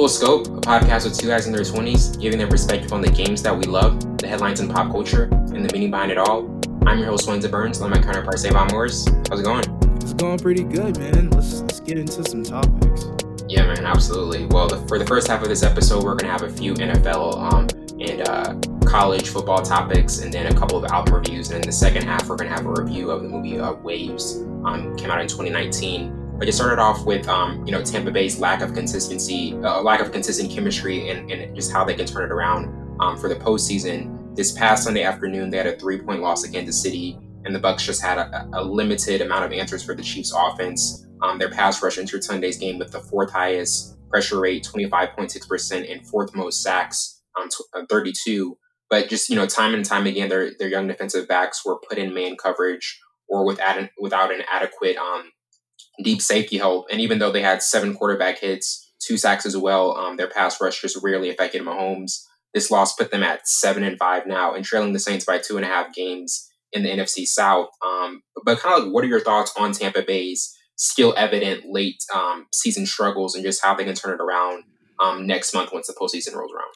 Full Scope, a podcast with two guys in their 20s, giving their perspective on the games that we love, the headlines in pop culture, and the meaning behind it all. I'm your host, Wenzel Burns, and I'm my counterpart, Savon Morris. How's it going? It's going pretty good, man. Let's, let's get into some topics. Yeah, man, absolutely. Well, the, for the first half of this episode, we're going to have a few NFL um, and uh, college football topics, and then a couple of album reviews. And in the second half, we're going to have a review of the movie uh, Waves, um, came out in 2019. But it started off with, um, you know, Tampa Bay's lack of consistency, uh, lack of consistent chemistry, and, and, just how they can turn it around um, for the postseason. This past Sunday afternoon, they had a three-point loss against the City, and the Bucs just had a, a limited amount of answers for the Chiefs' offense. Um, their pass rush entered Sunday's game with the fourth highest pressure rate, 25.6%, and fourth most sacks, um, uh, 32. But just you know, time and time again, their their young defensive backs were put in man coverage or without an, without an adequate um, deep safety help. And even though they had seven quarterback hits, two sacks as well, um, their pass rush just rarely affected Mahomes. This loss put them at seven and five now and trailing the Saints by two and a half games in the NFC South. Um, but kind of like, what are your thoughts on Tampa Bay's skill evident late um, season struggles and just how they can turn it around um, next month once the postseason rolls around?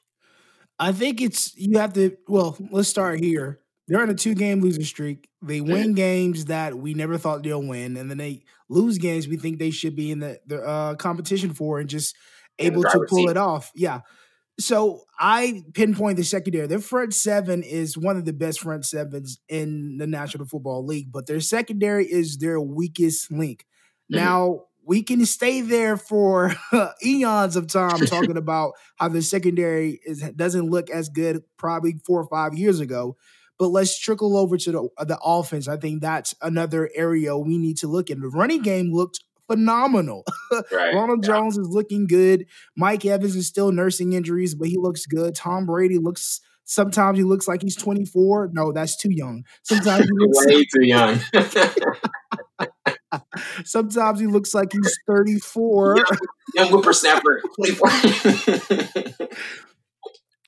I think it's you have to. Well, let's start here. They're on a two game losing streak. They win games that we never thought they'll win, and then they lose games we think they should be in the, the uh, competition for and just able to pull seat. it off. Yeah. So I pinpoint the secondary. Their front seven is one of the best front sevens in the National Football League, but their secondary is their weakest link. Mm-hmm. Now, we can stay there for eons of time talking about how the secondary is doesn't look as good probably four or five years ago. But let's trickle over to the the offense. I think that's another area we need to look at. The running game looked phenomenal. Right. Ronald yeah. Jones is looking good. Mike Evans is still nursing injuries, but he looks good. Tom Brady looks sometimes he looks like he's 24. No, that's too young. Sometimes he looks way too young. sometimes he looks like he's 34. Young, young whippersnapper, 24.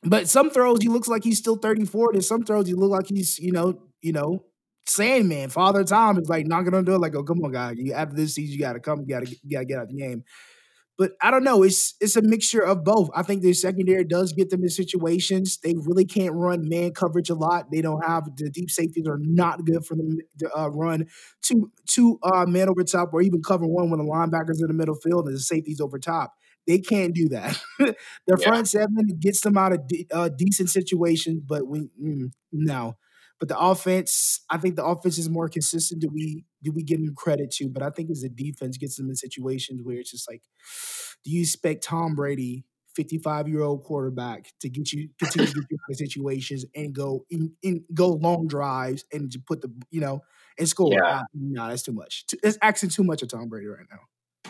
But some throws he looks like he's still 34. And some throws he look like he's, you know, you know, Sandman, Father Time is like knocking on the door, like, oh, come on, guy. You after this season, you gotta come, you gotta you gotta get out of the game. But I don't know. It's it's a mixture of both. I think their secondary does get them in situations. They really can't run man coverage a lot. They don't have the deep safeties are not good for them to uh, run two two uh, man over top or even cover one when the linebackers in the middle field and the safeties over top. They can't do that. Their yeah. front seven gets them out of de- uh, decent situations, but we mm, no. But the offense, I think the offense is more consistent. Do we do we give them credit to? But I think as the defense gets them in situations where it's just like, do you expect Tom Brady, 55 year old quarterback, to get you continue to get you in situations and go in, in, go long drives and to put the you know and score? Yeah. Uh, no, that's too much. It's actually too much of Tom Brady right now.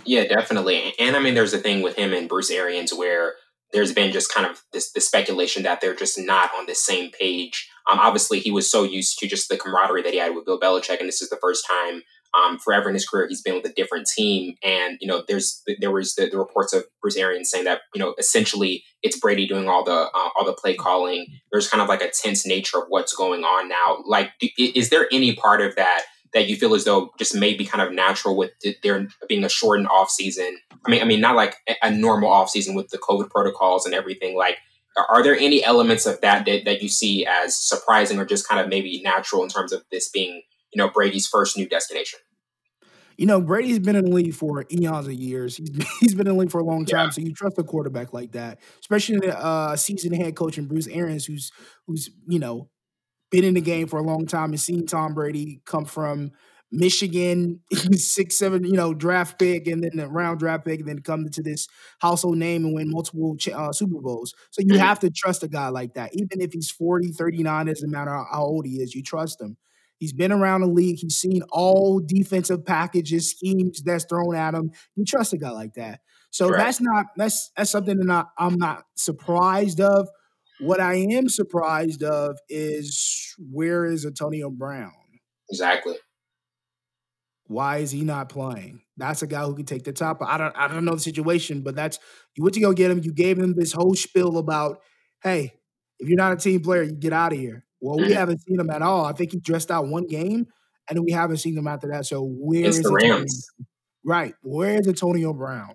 Yeah, definitely. And I mean, there's a thing with him and Bruce Arians where there's been just kind of this, this speculation that they're just not on the same page. Um, obviously, he was so used to just the camaraderie that he had with Bill Belichick, and this is the first time um, forever in his career he's been with a different team. And you know, there's there was the, the reports of Bruce Arians saying that you know essentially it's Brady doing all the uh, all the play calling. There's kind of like a tense nature of what's going on now. Like, is there any part of that? That you feel as though just may be kind of natural with there being a shortened off season? I mean, I mean, not like a normal off season with the COVID protocols and everything. Like, are there any elements of that, that that you see as surprising or just kind of maybe natural in terms of this being, you know, Brady's first new destination? You know, Brady's been in the league for eons of years. He's been, he's been in the league for a long time, yeah. so you trust a quarterback like that, especially a uh, seasoned head coach and Bruce Arians, who's who's you know been in the game for a long time and seen Tom Brady come from Michigan, six, seven, you know, draft pick, and then the round draft pick, and then come to this household name and win multiple uh, Super Bowls. So you have to trust a guy like that. Even if he's 40, 39, doesn't matter how old he is, you trust him. He's been around the league. He's seen all defensive packages, schemes that's thrown at him. You trust a guy like that. So that's not that's that's something that I, I'm not surprised of. What I am surprised of is where is Antonio Brown? Exactly. Why is he not playing? That's a guy who can take the top. I don't I don't know the situation, but that's you went to go get him. You gave him this whole spiel about, hey, if you're not a team player, you get out of here. Well, we mm-hmm. haven't seen him at all. I think he dressed out one game, and we haven't seen him after that. So where it's is the Rams? Right. Where is Antonio Brown?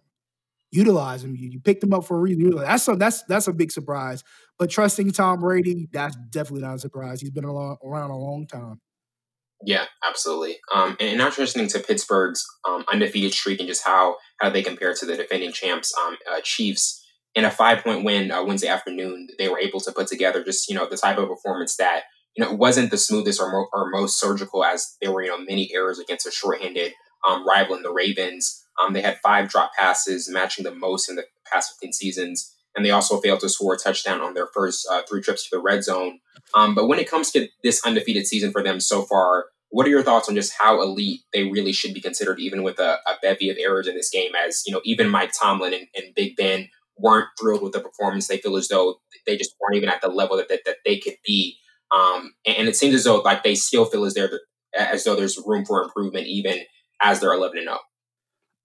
Utilize him. You, you picked him up for a reason. That's a, that's that's a big surprise. But trusting Tom Brady, that's definitely not a surprise. He's been around a long time. Yeah, absolutely. Um, and now transitioning to Pittsburgh's um, undefeated streak and just how how they compare to the defending champs um, uh, Chiefs in a five point win uh, Wednesday afternoon, they were able to put together just you know the type of performance that you know wasn't the smoothest or, mo- or most surgical as there were you know many errors against a shorthanded um, rival in the Ravens. Um, they had five drop passes, matching the most in the past 15 seasons, and they also failed to score a touchdown on their first uh, three trips to the red zone. Um, but when it comes to this undefeated season for them so far, what are your thoughts on just how elite they really should be considered, even with a, a bevy of errors in this game? As you know, even Mike Tomlin and, and, Big Ben weren't thrilled with the performance. They feel as though they just weren't even at the level that, that, that they could be. Um, and, and, it seems as though like they still feel as as though there's room for improvement, even as they're eleven and zero.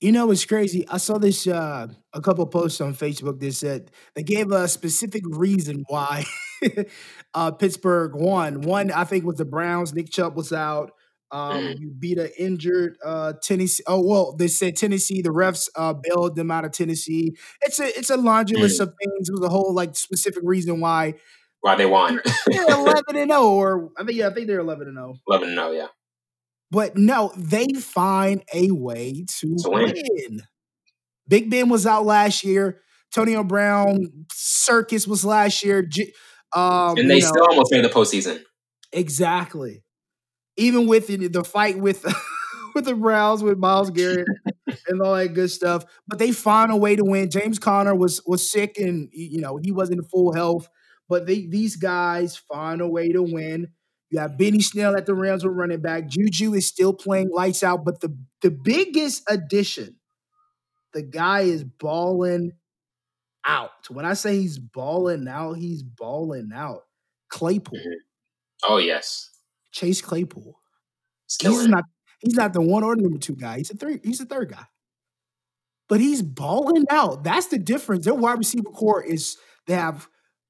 Oh. You know, it's crazy. I saw this uh, a couple posts on Facebook that said they gave a specific reason why uh, Pittsburgh won. One, I think, was the Browns. Nick Chubb was out. Um, mm. You beat an injured uh, Tennessee. Oh well, they said Tennessee. The refs uh, bailed them out of Tennessee. It's a it's a laundry mm. list of things. It was a whole like specific reason why why they won. they're eleven and zero, oh, or I think yeah, I think they're eleven and zero. Oh. Eleven and zero, yeah. But no, they find a way to, win. win. Big Ben was out last year. Antonio Brown circus was last year. Um, and they still know, almost made the postseason. Exactly even with the, the fight with with the Browns with Myles Garrett and all that good stuff. But they find a way to win. James Conner was was sick and you know he wasn't in full health, but they, these guys find a way to win. You have Benny Snell at the Rams with running back. Juju is still playing lights out, but the the biggest addition, the guy is balling out. When I say he's balling out, he's balling out. Claypool. Mm-hmm. Oh yes, Chase Claypool. He's not he's not the one or the number two guy. He's a three, he's a third guy. But he's balling out. That's the difference. Their wide receiver core is they have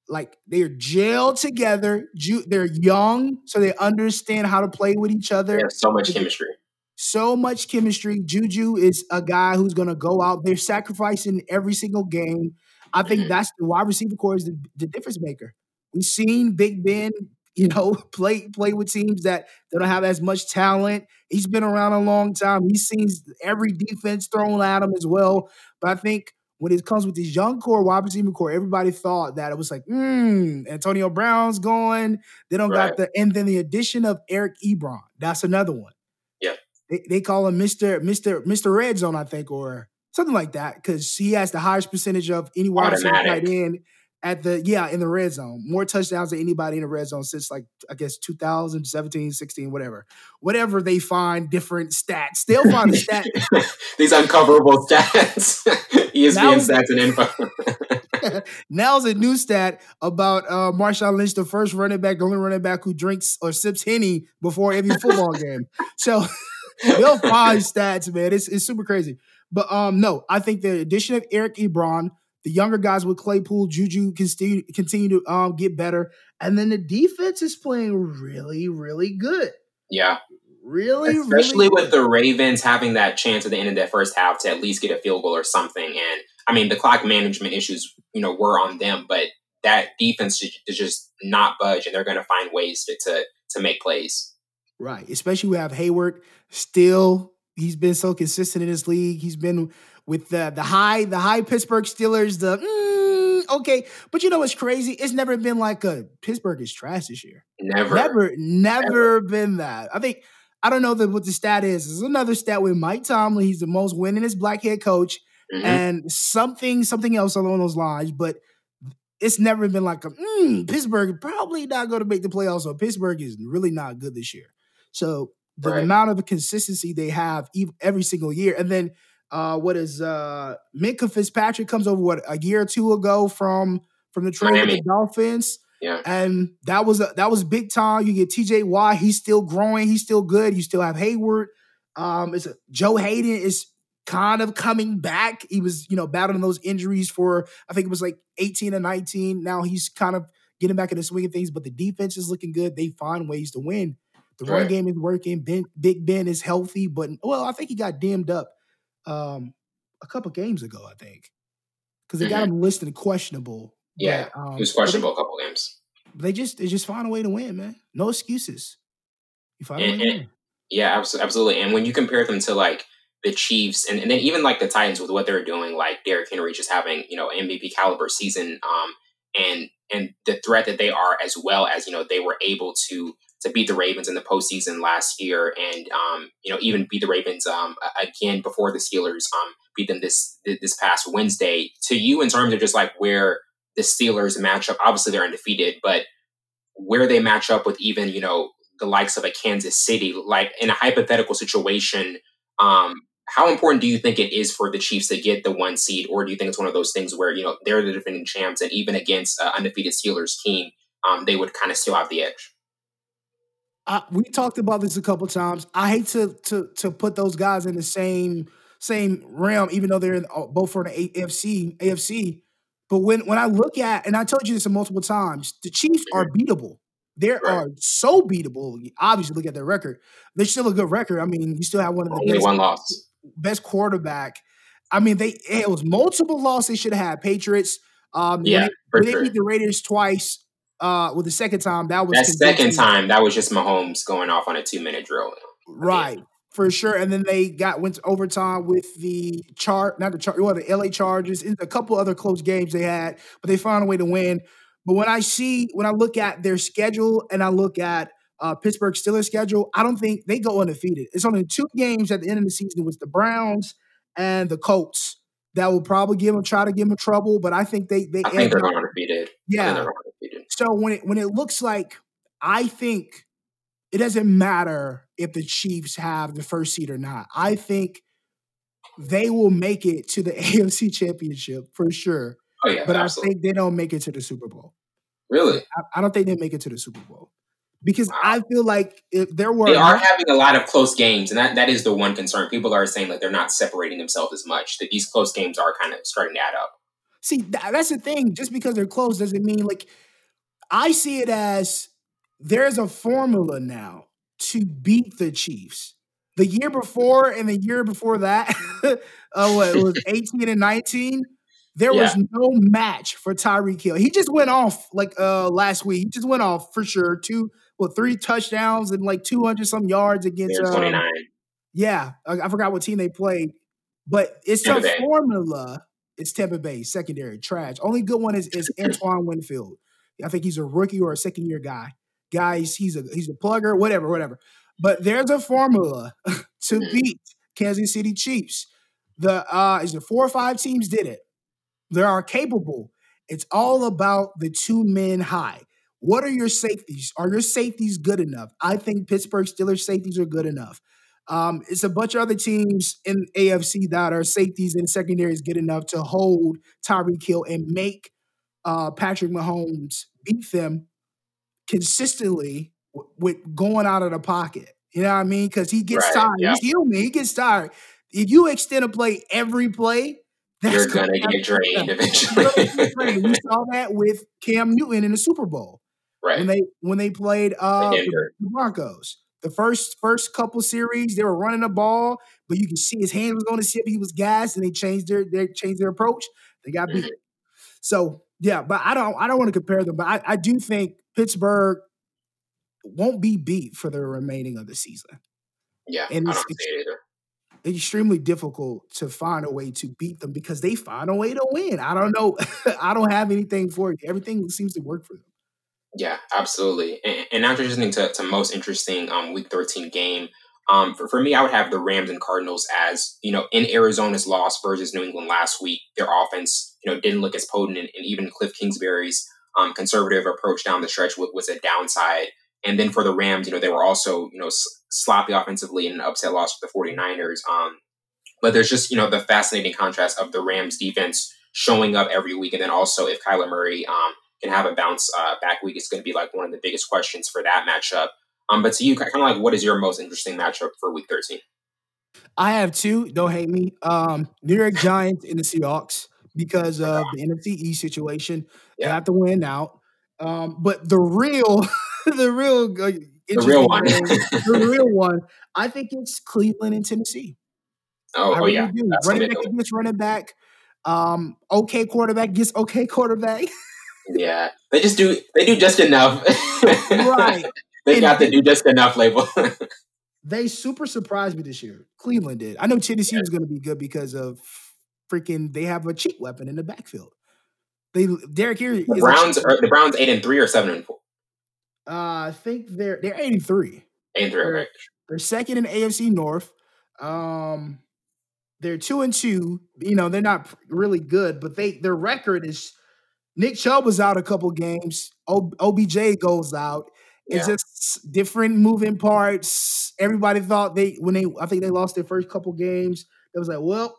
like they're jailed together. Ju- They're young, so they understand how to play with each other. so much chemistry. So much chemistry. Juju is a guy who's going to go out. They're sacrificing every single game. I think mm-hmm. that's the wide receiver core is the, the difference maker. We've seen Big Ben you know, play play with teams that, that don't have as much talent. He's been around a long time. He's seen every defense thrown at him as well. But I think when it comes with this young core, wide receiver core, everybody thought that it was like, hmm, Antonio Brown's going. They don't right. got the and then the addition of Eric Ebron. That's another one. Yeah. They, they call him Mr. Mr. Mr. Red Zone, I think, or something like that, because he has the highest percentage of any wide receiver tight end at the yeah in the red zone. More touchdowns than anybody in the red zone since like i guess 2017 16 whatever. Whatever they find different stats. They'll find a stat. These uncoverable stats. Espn stats and info. Now's a new stat about uh marshawn lynch the first running back the only running back who drinks or sips henny before every football game. So they'll find stats man. It's, it's super crazy. But um no i think the addition of eric ebron the younger guys with Claypool, Juju continue, continue to um, get better. And then the defense is playing really, really good. Yeah. Really, especially really with the Ravens having that chance at the end of that first half to at least get a field goal or something. And I mean, the clock management issues, you know, were on them, but that defense is just not budge, and they're going to find ways to, to to make plays. Right, especially we have Heyward still. He's been so consistent in this league. He's been with the the high the high Pittsburgh Steelers. The mm, okay, but you know what's crazy? It's never been like a Pittsburgh is trash this year. Never, never, never, never. been that. I think I don't know the, what the stat is. There's another stat with Mike Tomlin. He's the most winningest black head coach, mm-hmm. and something something else along those lines. But it's never been like a mm, Pittsburgh probably not going to make the playoffs. So Pittsburgh is really not good this year. So the right. amount of the consistency they have every single year, and then uh, what is uh, Minkah Fitzpatrick comes over what a year or two ago from from the trade with the Dolphins. Yeah. And that was a, that was big time. You get TJ Watt, he's still growing, he's still good. You still have Heyward. Um, it's a, Joe Haden is kind of coming back. He was, you know, battling those injuries for I think it was like 18 and 19. Now he's kind of getting back in the swing of things, but the defense is looking good. They find ways to win. The right. run game is working. Ben, Big Ben is healthy, but well, I think he got dimmed up um, a couple games ago, I think. because they got Mhm. him listed questionable. Yeah, but, um, He was but they- questionable a couple games. They just they just find a way to win, man. No excuses. You find a way And- to win. Yeah, absolutely. And when you compare them to like the Chiefs and, and then even like the Titans with what they're doing, like Derrick Henry just having, you know, MVP caliber season, um, and and the threat that they are as well as, you know, they were able to to beat the Ravens in the postseason last year and um, you know, even beat the Ravens um again before the Steelers um beat them this this past Wednesday. To you in terms of just like where the Steelers match up, obviously they're undefeated, but where they match up with even you know the likes of a Kansas City, like in a hypothetical situation, um, how important do you think it is for the Chiefs to get the one seed, or do you think it's one of those things where you know they're the defending champs, and even against an undefeated Steelers team, um, they would kind of still have the edge? I, we talked about this a couple times. I hate to to to put those guys in the same same realm, even though they're in, uh, both for the AFC AFC. But when when I look at, and I told you this multiple times, the Chiefs are beatable. They Mm-hmm. Right. are so beatable. Obviously, look at their record. They're still a good record. I mean, you still have one of the Only best, one loss. best quarterback. I mean, they it was multiple losses they should have had. Patriots. Um, Yeah, they, they beat the Raiders twice. Uh, with the second time, that was That second time, that was just Mahomes going off on a two minute drill. Right, for sure. And then they got went to overtime with the chart, not the chart, well, the LA Chargers, and a couple other close games they had, but they found a way to win. But when I see, when I look at their schedule and I look at uh, Pittsburgh Steelers schedule, I don't think they go undefeated. It's only two games at the end of the season with the Browns and the Colts that will probably give them try to give them trouble. But I think they they I think they're undefeated. Yeah. They're going undefeated. So when it when it looks like I think it doesn't matter if the Chiefs have the first seed or not. I think they will make it to the AFC Championship for sure. Oh yeah, But I think they don't make it to the Super Bowl. really, I, I don't think they make it to the Super Bowl because Wow. I feel like if there were they are having a lot of close games, and that, that is the one concern. People are saying that they're not separating themselves as much. That these close games are kind of starting to add up. See, tha- that's the thing. Just because they're close doesn't mean like I see it as there's a formula now to beat the Chiefs. The year before and the year before that, uh, what it was 18 and 19. There was no match for Tyreek Hill. He just went off like uh last week. He just went off for sure. Two, well, three touchdowns and like 200 some yards against. They're um, 29. yeah, I, I forgot what team they played, but it's Tampa a Bay. formula. It's Tampa Bay secondary trash. Only good one is, is Antoine Winfield. I think he's a rookie or a second year guy. Guys, he's a he's a plugger, whatever, whatever. But there's a formula to beat Kansas City Chiefs. The uh is the four or five teams did it. They are capable. It's all about the two men high. What are your safeties? Are your safeties good enough? I think Pittsburgh Steelers safeties are good enough. Um, it's a bunch of other teams in AFC that are safeties and secondaries good enough to hold Tyreek Hill and make uh, Patrick Mahomes beat them consistently w- with going out of the pocket. You know what I mean? Because he gets Right, tired. yeah. He's human. He gets tired. If you extend a play every play, that's You're gonna happen. get drained gonna eventually. get drained. we saw that with Cam Newton in the Super Bowl when they when they played uh, the, the Broncos. The first first couple series, they were running the ball, but you can see his hand was on the hip. He was gassed, and they changed their they changed their approach. They got beat. Mhm. So yeah, but I don't I don't want to compare them, but I, I do think Pittsburgh won't be beat for the remaining of the season. Yeah, and it's- it either. Extremely difficult to find a way to beat them because they find a way to win. I don't know. I don't have anything for you. Everything seems to work for them. Yeah, absolutely. And, and now transitioning to, to most interesting um, Week 13 game. Um, for, for me, I would have the Rams and Cardinals as, you know, in Arizona's loss versus New England last week, their offense, you know, didn't look as potent. And, and even Cliff Kingsbury's um, conservative approach down the stretch was, was a downside. And then for the Rams, you know, they were also, you know, s- sloppy offensively in an upset loss for the 49ers. Um, but there's just, you know, the fascinating contrast of the Rams defense showing up every week. And then also if Kyler Murray um, can have a bounce uh, back week, it's going to be like one of the biggest questions for that matchup. Um, but to you, kind of like, what is your most interesting matchup for Week 13? I have two. Don't hate me. Um, New York Giants and the Seahawks because of the NFC situation. They Yeah. have to win out. Um, but the real, the real, uh, The real one. the real one, I think it's Cleveland and Tennessee. oh, I oh really yeah, do. that's Running back against running back. Um, okay quarterback gets okay quarterback. yeah, they just do they do just enough. right. they And got the do just enough label. They super surprised me this year. Cleveland did. I know Tennessee was going to be good because of freaking they have a cheap weapon in the backfield. They Derrick Henry is the Browns are the Browns eight and three or seven and four. Uh, I think they're they're 83. Eight and three. Okay. They're second in AFC North. Um, they're two and two. You know, they're not really good, but they their record is Nick Chubb was out a couple games. OBJ goes out. It's Yeah. just different moving parts. Everybody thought they when they I think they lost their first couple games. It was like, well,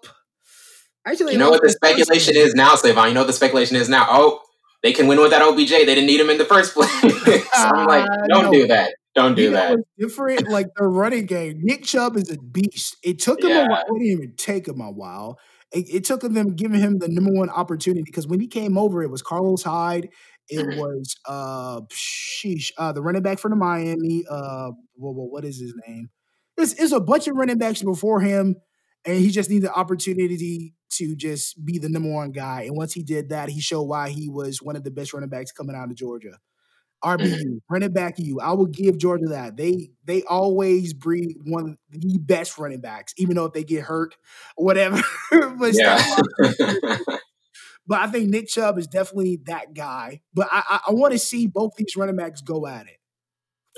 actually, You know what the their speculation is now, Savon? You know what the speculation is now? Oh, they can win with that OBJ. They didn't need him in the first place. so I'm like, Uh, don't no. do that. Don't do you that. different? Like the running game. Nick Chubb is a beast. It took him a while. It didn't even take him a while. It, it took them giving him the number one opportunity because when he came over, it was Carlos Hyde. It Mhm. was uh sheesh, uh the running back from the Miami. Uh what, what, what is his name? It's, it's a bunch of running backs before him, and he just needed the opportunity to just be the number one guy. And once he did that, he showed why he was one of the best running backs coming out of Georgia. RBU, mm-hmm. running back you. I will give Georgia that. They they always breed one of the best running backs, even though if they get hurt or whatever. but, but I think Nick Chubb is definitely that guy. But I I, I want to see both these running backs go at it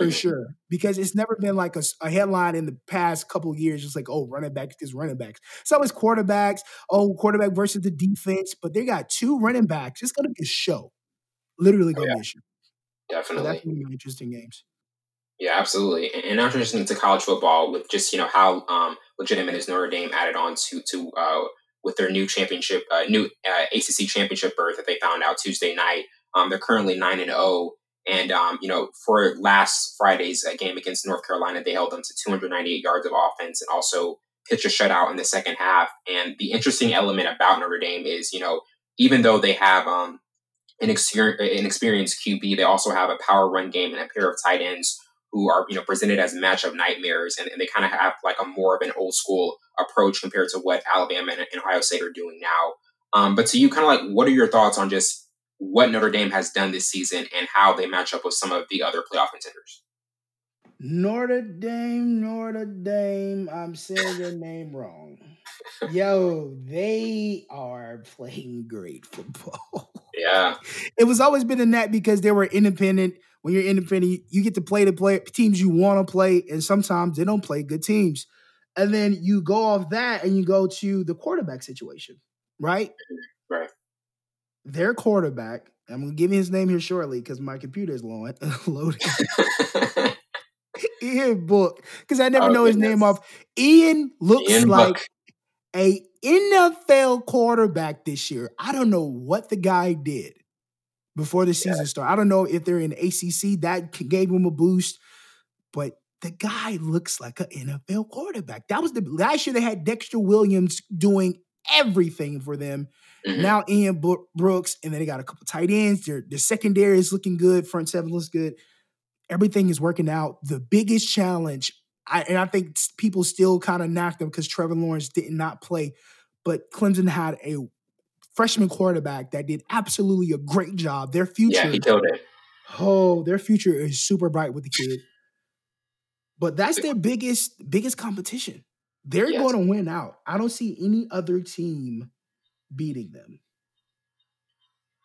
for sure because it's never been like a headline in the past couple years, just like oh running backs is running backs. So it's quarterbacks. Oh quarterback versus the defense, but they got two running backs. It's gonna be a show. Literally Oh, gonna yeah. be a show. So Definitely. that's gonna be interesting games. Yeah, absolutely. And, and now transitioning to college football with just, you know, how um, legitimate is Notre Dame added on to, to uh, with their new championship, uh, new uh, ACC championship berth that they found out Tuesday night. Um, they're currently 9 and 0. And, um, you know, for last Friday's uh, game against North Carolina, they held them to 298 yards of offense and also pitched a shutout in the second half. And the interesting element about Notre Dame is, you know, even though they have um, an, exper- an experienced QB, they also have a power run game and a pair of tight ends who are you know presented as matchup nightmares, and, and they kind of have like a more of an old school approach compared to what Alabama and, and Ohio State are doing now. Um, but to you, kind of like, what are your thoughts on just what Notre Dame has done this season and how they match up with some of the other playoff contenders? Notre Dame, Notre Dame. I'm saying your name wrong. Yo, they are playing great football. Yeah, it was always been in that because they were independent. When you're independent, you get to play the play teams you want to play, and sometimes they don't play good teams. And then you go off that and you go to the quarterback situation, right? Right. Their quarterback, I'm gonna give you his name here shortly because my computer is loading. loading. Ian Book, because I never Oh, know his name goodness. off. Ian looks Ian like Book. a NFL quarterback this year. I don't know what the guy did before the season started. I don't know if they're in ACC that gave him a boost, but the guy looks like an NFL quarterback. That was the last year they had Dexter Williams doing everything for them. Mhm. Now Ian Brooks, and then they got a couple tight ends. Their their secondary is looking good. Front seven looks good. Everything is working out. The biggest challenge, I, and I think people still kind of knocked them because Trevor Lawrence did not play, but Clemson had a freshman quarterback that did absolutely a great job. Their future, yeah, he killed it. oh, their future is super bright with the kid. But that's their biggest biggest competition. They're Yes. going to win out. I don't see any other team beating them.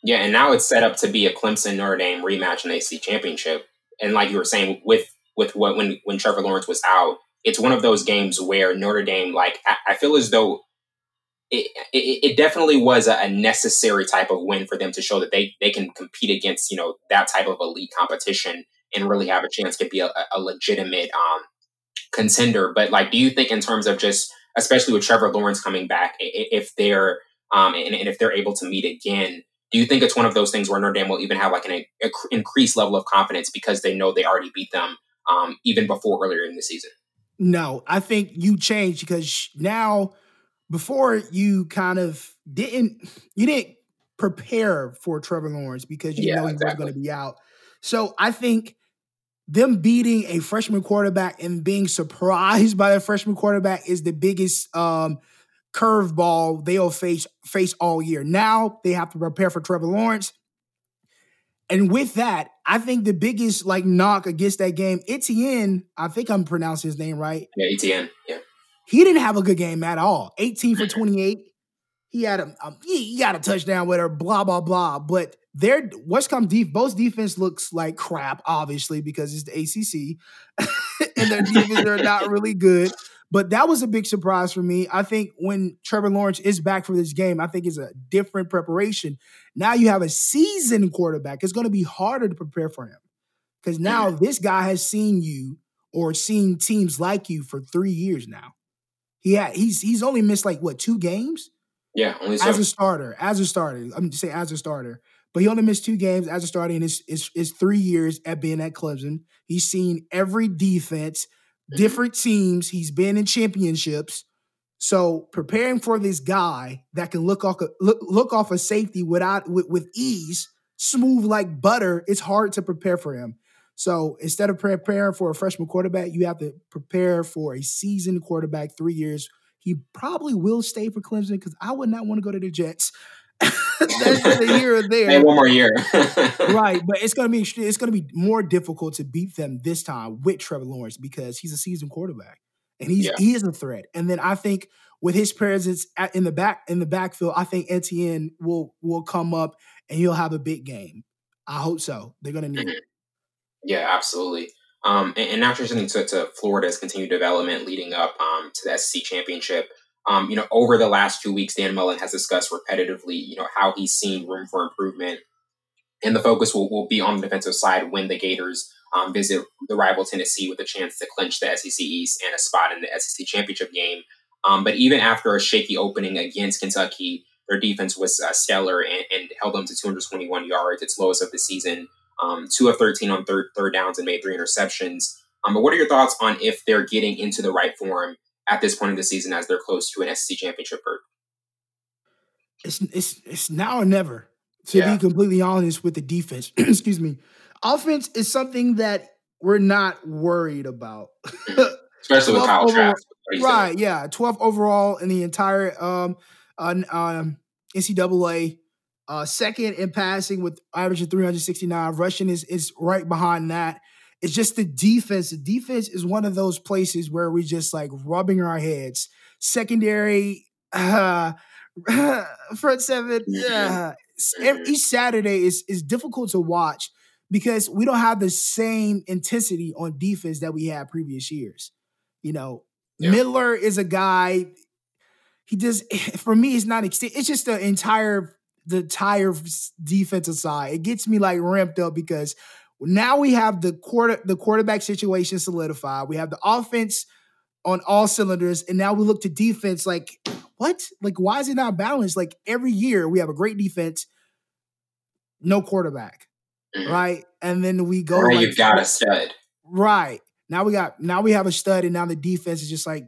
Yeah, and now it's set up to be a Clemson Notre Dame rematch in the AC championship. And like you were saying, with with what when when Trevor Lawrence was out, it's one of those games where Notre Dame, like I, I feel as though it, it it definitely was a, necessary type of win for them to show that they they can compete against you know that type of elite competition and really have a chance to be a, a legitimate um contender. But like, do you think in terms of just especially with Trevor Lawrence coming back, if they're um and, and if they're able to meet again, do you think it's one of those things where Notre Dame will even have like an a, increased level of confidence because they know they already beat them um, even before earlier in the season? No, I think you changed because now, before you kind of didn't, you didn't prepare for Trevor Lawrence because you Yeah, know he exactly. was going to be out. So I think them beating a freshman quarterback and being surprised by a freshman quarterback is the biggest um, curveball they'll face face all year. Now they have to prepare for Trevor Lawrence. And with that, I think the biggest like knock against that game, Etienne, I think I'm pronouncing his name right. Yeah, Etienne. Yeah. He didn't have a good game at all. 18 for 28. He had a, um, he got a touchdown with her, blah, blah, blah. But their West Come deep, both defense looks like crap, obviously, because it's the ACC. and their defense are not really good. But that was a big surprise for me. I think when Trevor Lawrence is back for this game, I think it's a different preparation. Now you have a seasoned quarterback. It's going to be harder to prepare for him because now this guy has seen you or seen teams like you for three years now. He had he's he's only missed like what two games? Yeah, only so. as a starter. As a starter, I'm just saying as a starter. But he only missed two games as a starter in his, his, his three years at being at Clemson. He's seen every defense. Mm-hmm. different teams. He's been in championships. So preparing for this guy that can look off look, look off a safety without with, with ease, smooth like butter, it's hard to prepare for him. So instead of preparing for a freshman quarterback, you have to prepare for a seasoned quarterback, three years. He probably will stay for Clemson because I would not want to go to the Jets. That's a year or there. Hey, one more year. right, but it's gonna be it's gonna be more difficult to beat them this time with Trevor Lawrence because he's a seasoned quarterback and he's yeah. he is a threat. And then I think with his presence at, in the back in the backfield, I think Etienne will will come up and he'll have a big game. I hope so. They're gonna need mm-hmm. it. Yeah, absolutely. Um, and, and, now transitioning to, to Florida's continued development leading up um, to the SEC championship. Um, you know, over the last two weeks, Dan Mullen has discussed repetitively, you know, how he's seen room for improvement. And the focus will, will be on the defensive side when the Gators um, visit the rival Tennessee with a chance to clinch the SEC East and a spot in the SEC championship game. Um, but even after a shaky opening against Kentucky, their defense was uh, stellar and, and, held them to 221 yards, its lowest of the season. Um, two of 13 on third third downs and made three interceptions. Um, but what are your thoughts on if they're getting into the right form at this point in the season as they're close to an SEC championship berth? It's it's it's now or never. To yeah. be completely honest with the defense, excuse me, offense is something that we're not worried about. Especially with Kyle Trask. Right, yeah. 12th overall in the entire um, uh, um, NCAA. Uh, second in passing with averaging 369. Rushing is, is right behind that. It's just the defense. The defense is one of those places where we just like rubbing our heads. Secondary, uh, front seven. Uh, each Saturday is is difficult to watch because we don't have the same intensity on defense that we had previous years. You know, yeah. Miller is a guy. He just for me, it's not. It's just the entire the entire defensive side. It gets me like ramped up because now we have the quarter the quarterback situation solidified. We have the offense on all cylinders, and now we look to defense. Like what? Like why is it not balanced? Like every year we have a great defense, no quarterback, mm-hmm. right? And then we go. Or like, you've got a stud, right? Now we got now we have a stud, and now the defense is just like.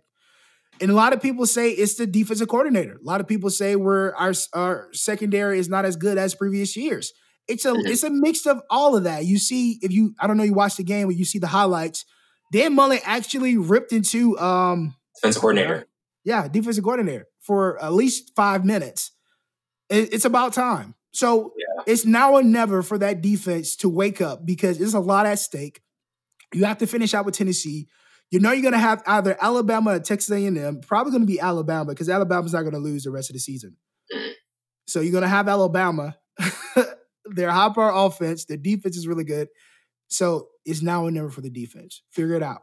And a lot of people say it's the defensive coordinator. A lot of people say we're our our secondary is not as good as previous years. It's a it's a mix of all of that. You see, if you I don't know, you watch the game where you see the highlights. Dan Mullen actually ripped into um defensive coordinator. Yeah, defensive coordinator for at least five minutes. It, it's about time. So yeah. it's now or never for that defense to wake up because there's a lot at stake. You have to finish out with Tennessee. You know you're going to have either Alabama or Texas A&M. Probably going to be Alabama because Alabama's not going to lose the rest of the season. Mm-hmm. So you're going to have Alabama Their high power offense, their defense is really good. So it's now or never for the defense. Figure it out.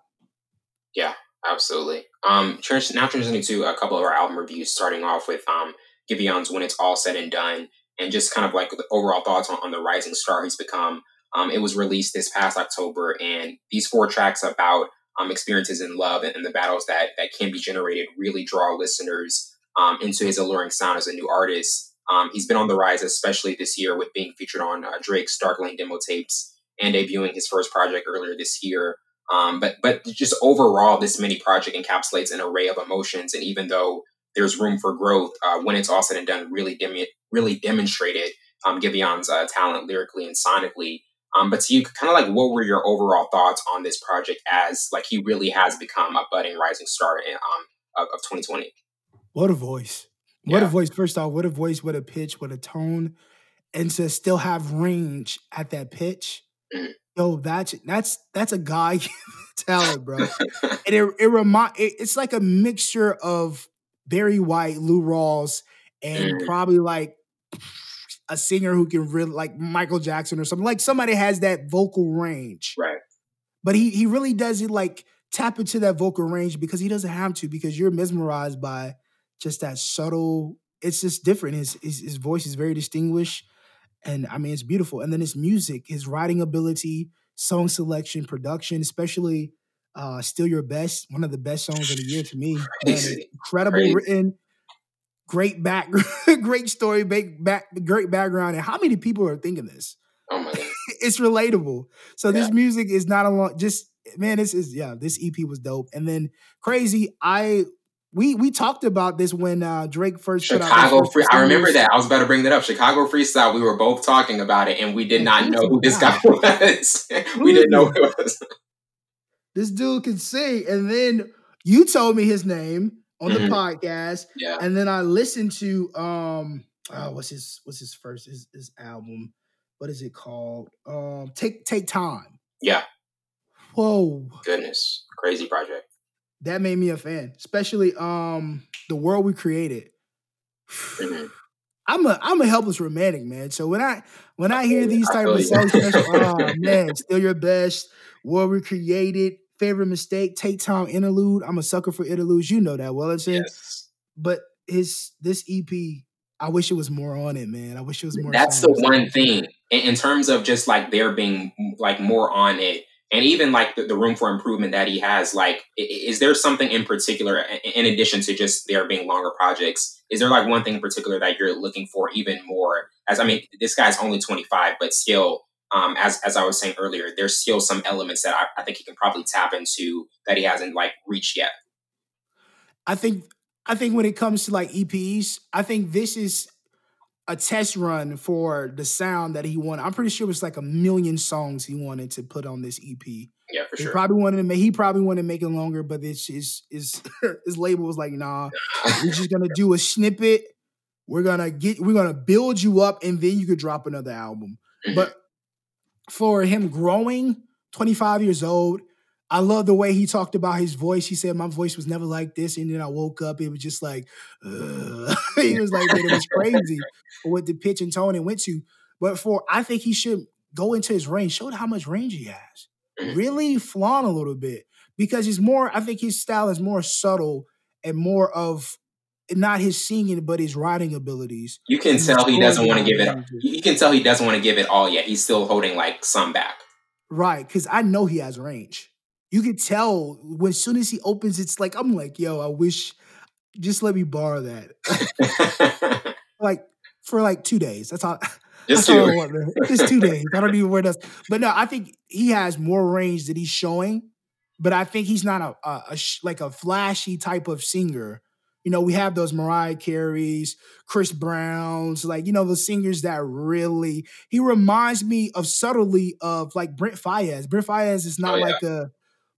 Yeah, absolutely. Um, now transitioning to a couple of our album reviews, starting off with um, Giveon's "When It's All Said and Done," and just kind of like the overall thoughts on, on the rising star he's become. Um, it was released this past October, and these four tracks about um, experiences in love and, and, the battles that that can be generated really draw listeners um, into his alluring sound as a new artist. Um, he's been on the rise, especially this year, with being featured on uh, Drake's Lane demo tapes and debuting his first project earlier this year. Um, but but just overall, this mini project encapsulates an array of emotions, and even though there's room for growth, uh, when it's all said and done, really dem- really demonstrated um, Giveon's uh, talent lyrically and sonically. Um, but to you, kind of like, what were your overall thoughts on this project as like he really has become a budding rising star in, um, of, of 2020? What a voice. What Yeah. a voice. First off, what a voice, what a pitch, what a tone. And to still have range at that pitch. Mhm. Yo, that's that's that's a guy talent, bro. And it it remind it, it's like a mixture of Barry White, Lou Rawls, and Mhm. probably like a singer who can really like Michael Jackson or something. Like somebody has that vocal range. right. But he he really doesn't like tap into that vocal range because he doesn't have to because you're mesmerized by just that subtle. It's just different. His his, his voice is very distinguished, and I mean it's beautiful. And then his music, his writing ability, song selection, production, especially uh, "Still Your Best," one of the best songs of the year to me. Man, incredible Crazy. written, great back, great story, big back, great background. And how many people are thinking this? Oh my god. it's relatable. So this music is not a long just man, this is yeah, this EP was dope. And then crazy, I we we talked about this when uh Drake first put out his Chicago first Free. I remember that. I was about to bring that up. Chicago Freestyle. We were both talking about it, and we did not know who this guy? was. We didn't know who it was. This dude can sing. And then you told me his name on the Mhm. podcast. Yeah. And then I listened to um oh, what's his what's his first his, his album? What is it called? Um Take Take Time. Yeah. Whoa. Goodness. Crazy project. That made me a fan. Especially um The World We Created. Mhm. I'm a I'm a helpless romantic, man. So when I when I hear these type of songs, oh man, still your best, world we created, favorite mistake, take time interlude. I'm a sucker for interludes. You know that, Wellington. Yes. But his this EP, I wish it was more on it, man. I wish it was more. That's the one thing in, in terms of just like there being like more on it, and even like the, the room for improvement that he has. Like, is there something in particular, in addition to just there being longer projects? Is there like one thing in particular that you're looking for even more? As I mean, this guy's only 25, but still, um, as as I was saying earlier, there's still some elements that I, I think he can probably tap into that he hasn't like reached yet. I think I think when it comes to like EPs, I think this is a test run for the sound that he wanted. I'm pretty sure it was like a million songs he wanted to put on this EP. Yeah, for He sure. probably wanted to make he probably wanted to make it longer, but this is is his label was like, nah, we're just gonna do a snippet. We're gonna get we're gonna build you up and then you could drop another album. Mhm. But for him growing, 25 years old, I love the way he talked about his voice. He said, My voice was never like this. And then I woke up, it was just like, he was like, it was crazy what the pitch and tone it went to. But for, I think he should go into his range, show how much range he has. Really flaunt a little bit because he's more, I think his style is more subtle and more of not his singing, but his writing abilities. you can and tell he doesn't want to give it. You can tell he doesn't want to give it all yet. He's still holding like some back. Right, because I know he has range. You could tell when as soon as he opens, it's like I'm like, yo, I wish just let me borrow that. like for like two days. That's all. Just that's all I two. want, man. Just two days. I don't even wear that. But no, I think he has more range that he's showing. But I think he's not a, a, a sh- like a flashy type of singer. You know, we have those Mariah Careys, Chris Browns, like you know the singers that really. He reminds me of subtly of like Brent Faiyaz. Brent Faiyaz is not Oh, yeah. like a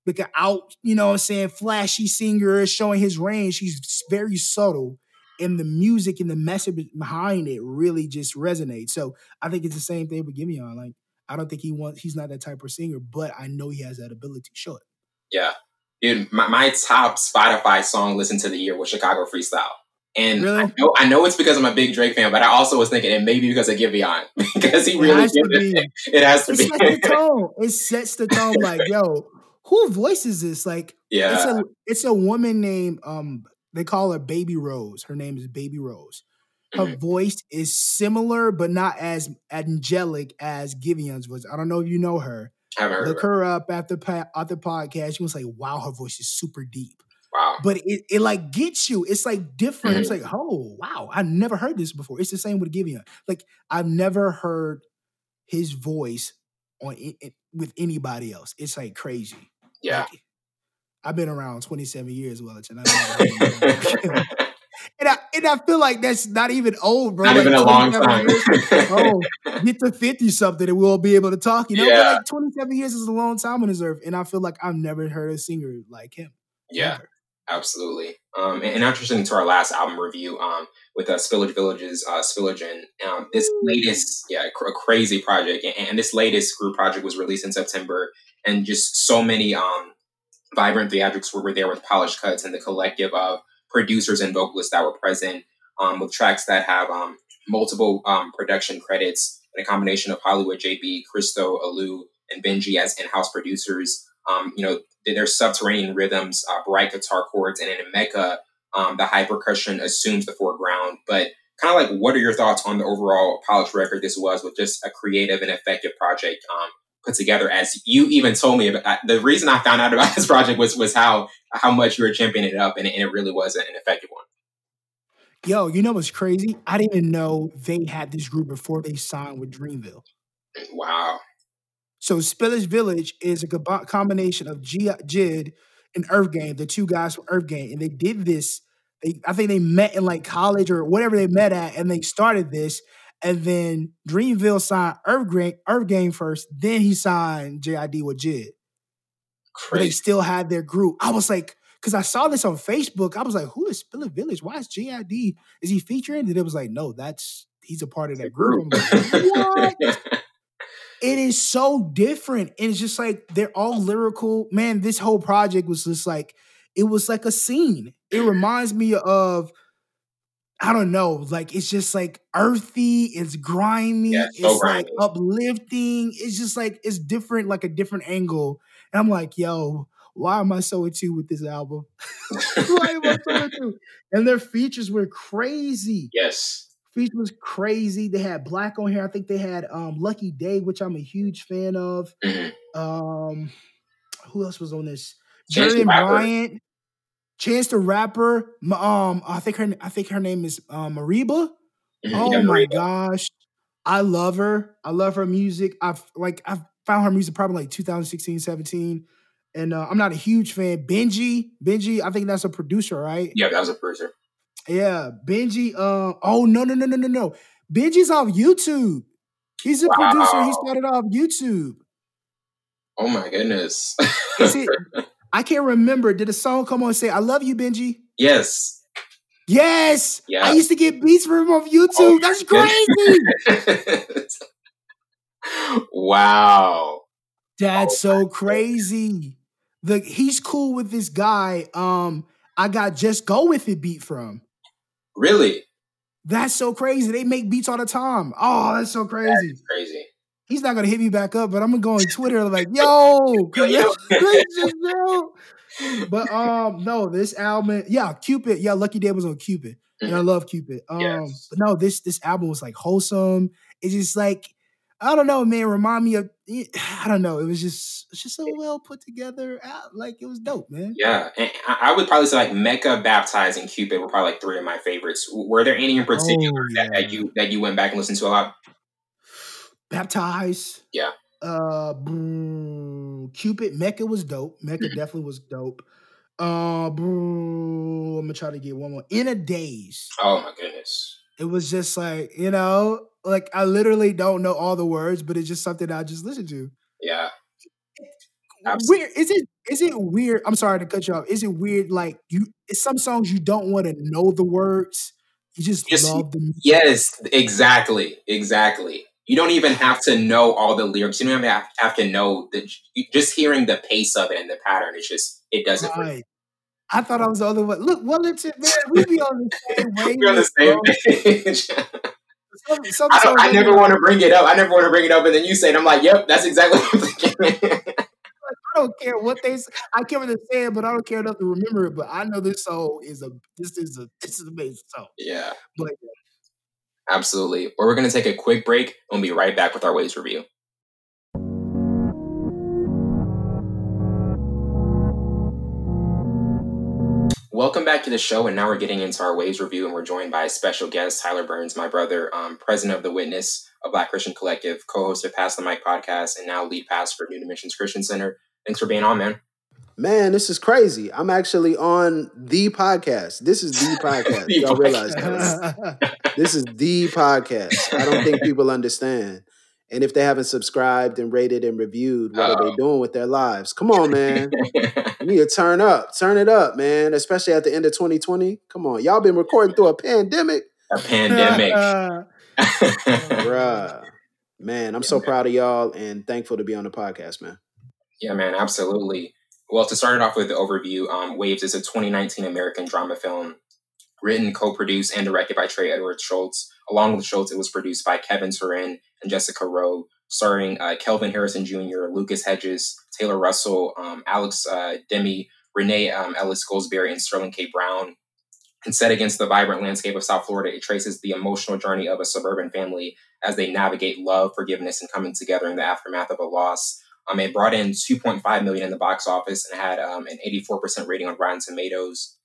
like an out, you know what I'm saying, flashy singer is showing his range. He's very subtle. And the music and the message behind it really just resonates. So I think it's the same thing with Giveon. Like, I don't think he wants he's not that type of singer, but I know he has that ability. Show it. Yeah. Dude, my, my top Spotify song listen to the year was Chicago Freestyle. And Really? I, know, I know it's because I'm a big Drake fan, but I also was thinking it may be because of Giveon. because he It really has to gives it, be. it has to It be. sets the tone. It sets the tone. Like, yo, who voices this? Like, yeah. it's a it's a woman named um they call her Baby Rose. Her name is Baby Rose. Her Mhm. voice is similar, but not as angelic as Giveon's voice. I don't know if you know her. Look of her up at the pa- at the podcast. You was like, wow, her voice is super deep. Wow. But it, it like gets you. It's like different. It's Mhm. like, oh wow, I never heard this before. It's the same with Giveon. Like I've never heard his voice on i- i- with anybody else. It's like crazy. Yeah. Like, I've been around 27 years, Wellington. I've never heard anybody like him. and I and I feel like that's not even old, bro. Not Like even a long time. years, oh, get to 50 something and we'll be able to talk. You know, Yeah. like 27 years is a long time on this earth. And I feel like I've never heard a singer like him. yeah. Never. Absolutely. Um, and, and now transitioning to our last album review um, with uh, Spillage Village's uh, Spilligion. Um, this latest, yeah, cr- a crazy project. And, and, this latest group project was released in September. And just so many um, vibrant theatrics were, were there with polished cuts and the collective of producers and vocalists that were present um, with tracks that have um, multiple um, production credits and a combination of Hollywood JB, Christo, Olu, and Benji as in-house producers. Um, you know, their subterranean rhythms, uh, bright guitar chords, and in Mecca, um, the high percussion assumes the foreground. But kind of like, what are your thoughts on the overall polished record this was with just a creative and effective project um, put together? As you even told me about, the reason I found out about this project was was how how much you were championing it up, and, and it really was an effective one. Yo, you know what's crazy? I didn't even know they had this group before they signed with Dreamville. Wow. So Spillage Village is a combination of G- Jid and EarthGang, the two guys from EarthGang, and they did this. They, I think they met in like college or whatever they met at, and they started this. And then Dreamville signed Earth Gang, Earth Gang first, then he signed JID with Jid. Crazy. But they still had their group. I was like, because I saw this on Facebook. I was like, who is Spillage Village? Why is JID? Is he featuring? And it was like, no, that's he's a part of that group. Like, what? it is so different. And it's just like they're all lyrical. Man, this whole project was just like, it was like a scene. It reminds me of I don't know, like it's just like earthy, it's grimy, yeah, it's, so it's grimy. like uplifting. It's just like it's different, like a different angle. And I'm like, yo, why am I so into with this album? why am I so into? And their features were crazy. Yes. Features was crazy. They had Black on here. I think they had um, Lucky Daye, which I'm a huge fan of. Mm-hmm. Um, who else was on this? Jurdan Bryant. Chance the Rapper. Um, I think her I think her name is um, Mereba. Mm-hmm. Oh yeah, my Mereba. gosh. I love her. I love her music. I've like I've found her music probably like 2016, 17. And uh, I'm not a huge fan. Benji, Benji, I think that's a producer, right? Yeah, that was a producer. Yeah, Benji. Uh, oh no, no, no, no, no, no. Benji's off YouTube. He's a wow. producer. He started off YouTube. Oh my goodness. it, I can't remember. Did a song come on and say "I love you, Benji"? Yes. Yes. Yeah. I used to get beats from him off YouTube. Oh That's crazy. wow. That's oh so crazy the he's cool with this guy. Um, I got just go with it beat from. Really? That's so crazy. They make beats all the time. Oh, that's so crazy. That's crazy. He's not gonna hit me back up, but I'm gonna go on Twitter like, yo, but um, no, this album, yeah, Cupid, yeah, Lucky Daye was on Cupid, and I mm-hmm. love Cupid. Um, yes. but no, this this album was like wholesome. It's just like I don't know, man. Remind me of I don't know. It was just it's just so well put together. Like it was dope, man. Yeah, and I would probably say like Mecca, Baptized, and Cupid were probably like three of my favorites. Were there any in particular oh, yeah. that, that, you that you went back and listened to a lot? Baptized. Yeah. Uh, Cupid, Mecca was dope. Mecca mm-hmm. definitely was dope. Uh, I'm gonna try to get one more. In a daze. Oh my goodness. It was just like you know like I literally don't know all the words, but it's just something I just listen to. Yeah. Absolutely. Weird. Is it is it weird? I'm sorry to cut you off. Is it weird like you some songs you don't want to know the words? You just, just love them. Yes, exactly. Exactly. You don't even have to know all the lyrics. You don't even have, have to know that just hearing the pace of it and the pattern, it's just it does it right. I thought I was the other one. Look, Wellington, man, we be on the same way. We're on the same page. Some, I, I never want to bring it up. I never want to bring it up, and then you say it. I'm like, yep, that's exactly what I'm thinking. I don't care what they. Say. I care what they say, but I don't care enough to remember it. But I know this song is a. This is a. This is amazing song. Yeah. But absolutely. Or we're gonna take a quick break. and We'll be right back with our Waves review. Welcome back to the show, and now we're getting into our Waves review, and we're joined by a special guest, Tyler Burns, my brother, um, president of the Witness, a Black Christian Collective, co-host of Pass the Mic podcast, and now lead pastor for New Dimensions Christian Center. Thanks for being on, man. Man, this is crazy. I'm actually on the podcast. This is the podcast. the Y'all podcast. realize that? this is the podcast. I don't think people understand. And if they haven't subscribed and rated and reviewed, what are they oh. doing with their lives? Come on, man. You need to turn up, turn it up, man. Especially at the end of 2020. Come on, y'all been recording through a pandemic, a pandemic. bruh. Man, I'm so proud of y'all and thankful to be on the podcast, man. Yeah, man, absolutely. Well, to start it off with the overview, um, Waves is a 2019 American drama film written, co-produced, and directed by Trey Edward Shults. Along with Shults, it was produced by Kevin Turen and Jessica Rowe, starring uh, Kelvin Harrison Jr., Lucas Hedges, Taylor Russell, um, Alex uh, Demie, Renee um, Elise Goldsberry, and Sterling K. Brown. And set against the vibrant landscape of South Florida, it traces the emotional journey of a suburban family as they navigate love, forgiveness, and coming together in the aftermath of a loss. Um, it brought in 2.5 million in the box office and had um, an 84% rating on Rotten Tomatoes.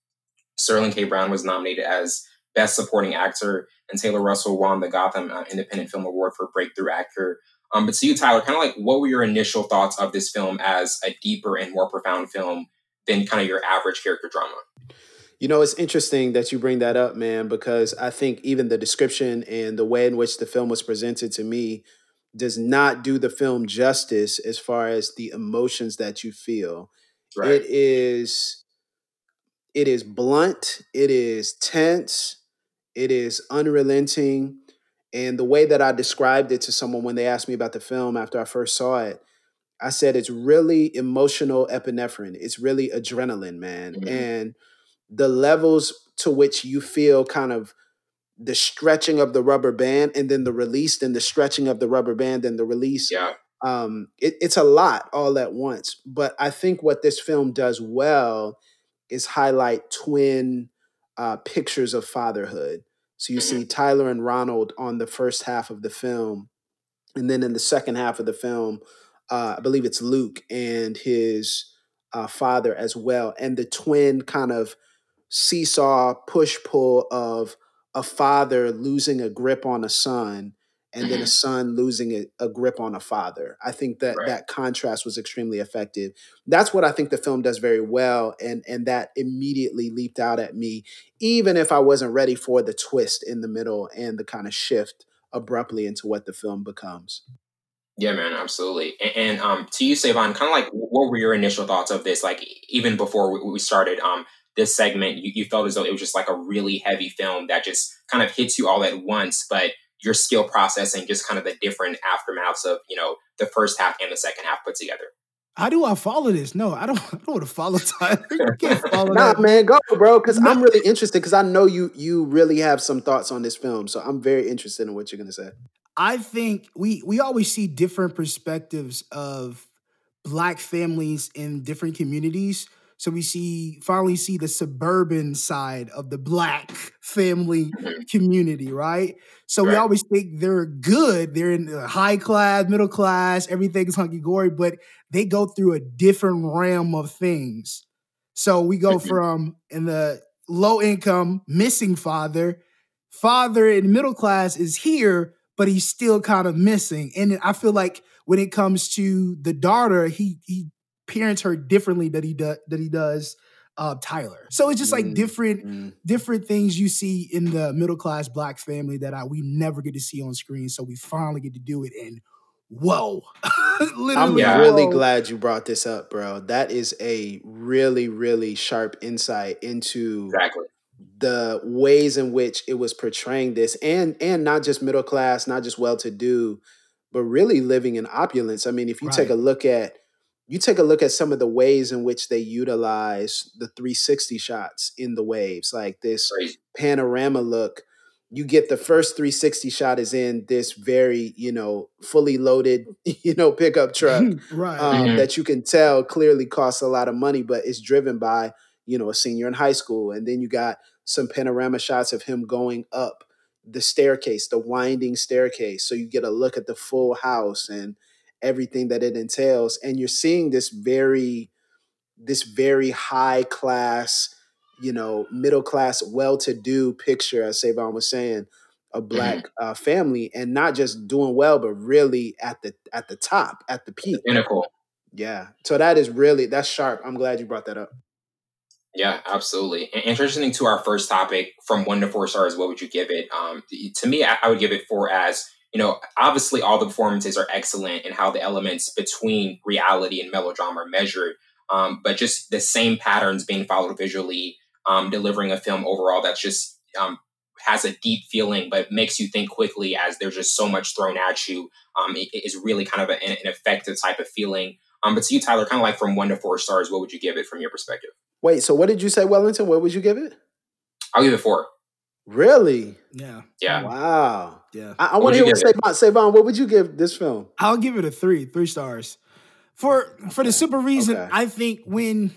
Sterling K. Brown was nominated as Best Supporting Actor, and Taylor Russell won the Gotham uh, Independent Film Award for Breakthrough Actor. Um, but to you, Tyler, kind of like what were your initial thoughts of this film as a deeper and more profound film than kind of your average character drama? You know, it's interesting that you bring that up, man, because I think even the description and the way in which the film was presented to me does not do the film justice as far as the emotions that you feel. Right. It is it is blunt, it is tense, it is unrelenting. And the way that I described it to someone when they asked me about the film after I first saw it, I said it's really emotional epinephrine. It's really adrenaline, man. Mhm. And the levels to which you feel kind of the stretching of the rubber band and then the release, then the stretching of the rubber band and the release. yeah. Um, it, it's a lot all at once. But I think what this film does well is highlight twin uh, pictures of fatherhood. So you see Tyler and Ronald on the first half of the film, and then in the second half of the film, uh, I believe it's Luke and his uh, father as well, and the twin kind of seesaw push pull of a father losing a grip on a son and then a Mhm. son losing a, a grip on a father. I think that Right. that contrast was extremely effective. That's what I think the film does very well, and and that immediately leaped out at me, even if I wasn't ready for the twist in the middle and the kind of shift abruptly into what the film becomes. Yeah, man, absolutely. And, and um, to you, Savon, kind of like what were your initial thoughts of this? Like even before we, we started um this segment, you, you felt as though it was just like a really heavy film that just kind of hits you all at once, but your skill processing just kind of the different aftermaths of you know the first half and the second half put together. How do I follow this? No, I don't. I don't want to follow Tyler. You can't follow Nah, that. man, go, bro, because I'm really interested because I know you you really have some thoughts on this film, so I'm very interested in what you're gonna say. I think we we always see different perspectives of black families in different communities. So we see finally see the suburban side of the black family Mhm. community, right? So we always think they're good, they're in the high class, middle class, everything's hunky gory, but they go through a different realm of things. So we go Mhm. from in the low income, missing father, father in middle class is here, but he's still kind of missing. And I feel like when it comes to the daughter, he he parents her differently that he does that he does uh, Tyler. So it's just like Mm, different mm. different things you see in the middle class black family that I we never get to see on screen. So we finally get to do it. And whoa, I'm Yeah. really glad you brought this up, bro. That is a really, really sharp insight into Exactly. the ways in which it was portraying this and and not just middle class, not just well to do, but really living in opulence. I mean, if you take a look at you take a look at some of the ways in which they utilize the 360 shots in the waves, like this Crazy. panorama look. You get the first 360 shot is in this very, you know, fully loaded, you know, pickup truck right. um, Mhm. that you can tell clearly costs a lot of money, but it's driven by you know a senior in high school, and then you got some panorama shots of him going up the staircase, the winding staircase, so you get a look at the full house and everything that it entails, and you're seeing this very this very high class, you know, middle class, well to do picture, as Savon was saying, a black uh, family, and not just doing well, but really at the at the top, at the peak. Pinnacle. Yeah. So that is really that's sharp. I'm glad you brought that up. Yeah, absolutely. And interesting to our first topic, from one to four stars, what would you give it? Um, to me, I, I would give it four as you know, obviously all the performances are excellent and how the elements between reality and melodrama are measured. Um, but just the same patterns being followed visually, um, delivering a film overall that's just um, has a deep feeling, but makes you think quickly as there's just so much thrown at you. Um, it, it is really kind of a, an effective type of feeling. Um, but to you, Tyler, kind of like from one to four stars, what would you give it from your perspective? Wait, so what did you say, Wellington? What would you give it? I'll give it four. Really? Yeah. Yeah. Wow. Yeah. I, I want to hear what Savon, Savon, what would you give this film? I'll give it a three, three stars. For for the simple reason, Okay. I think when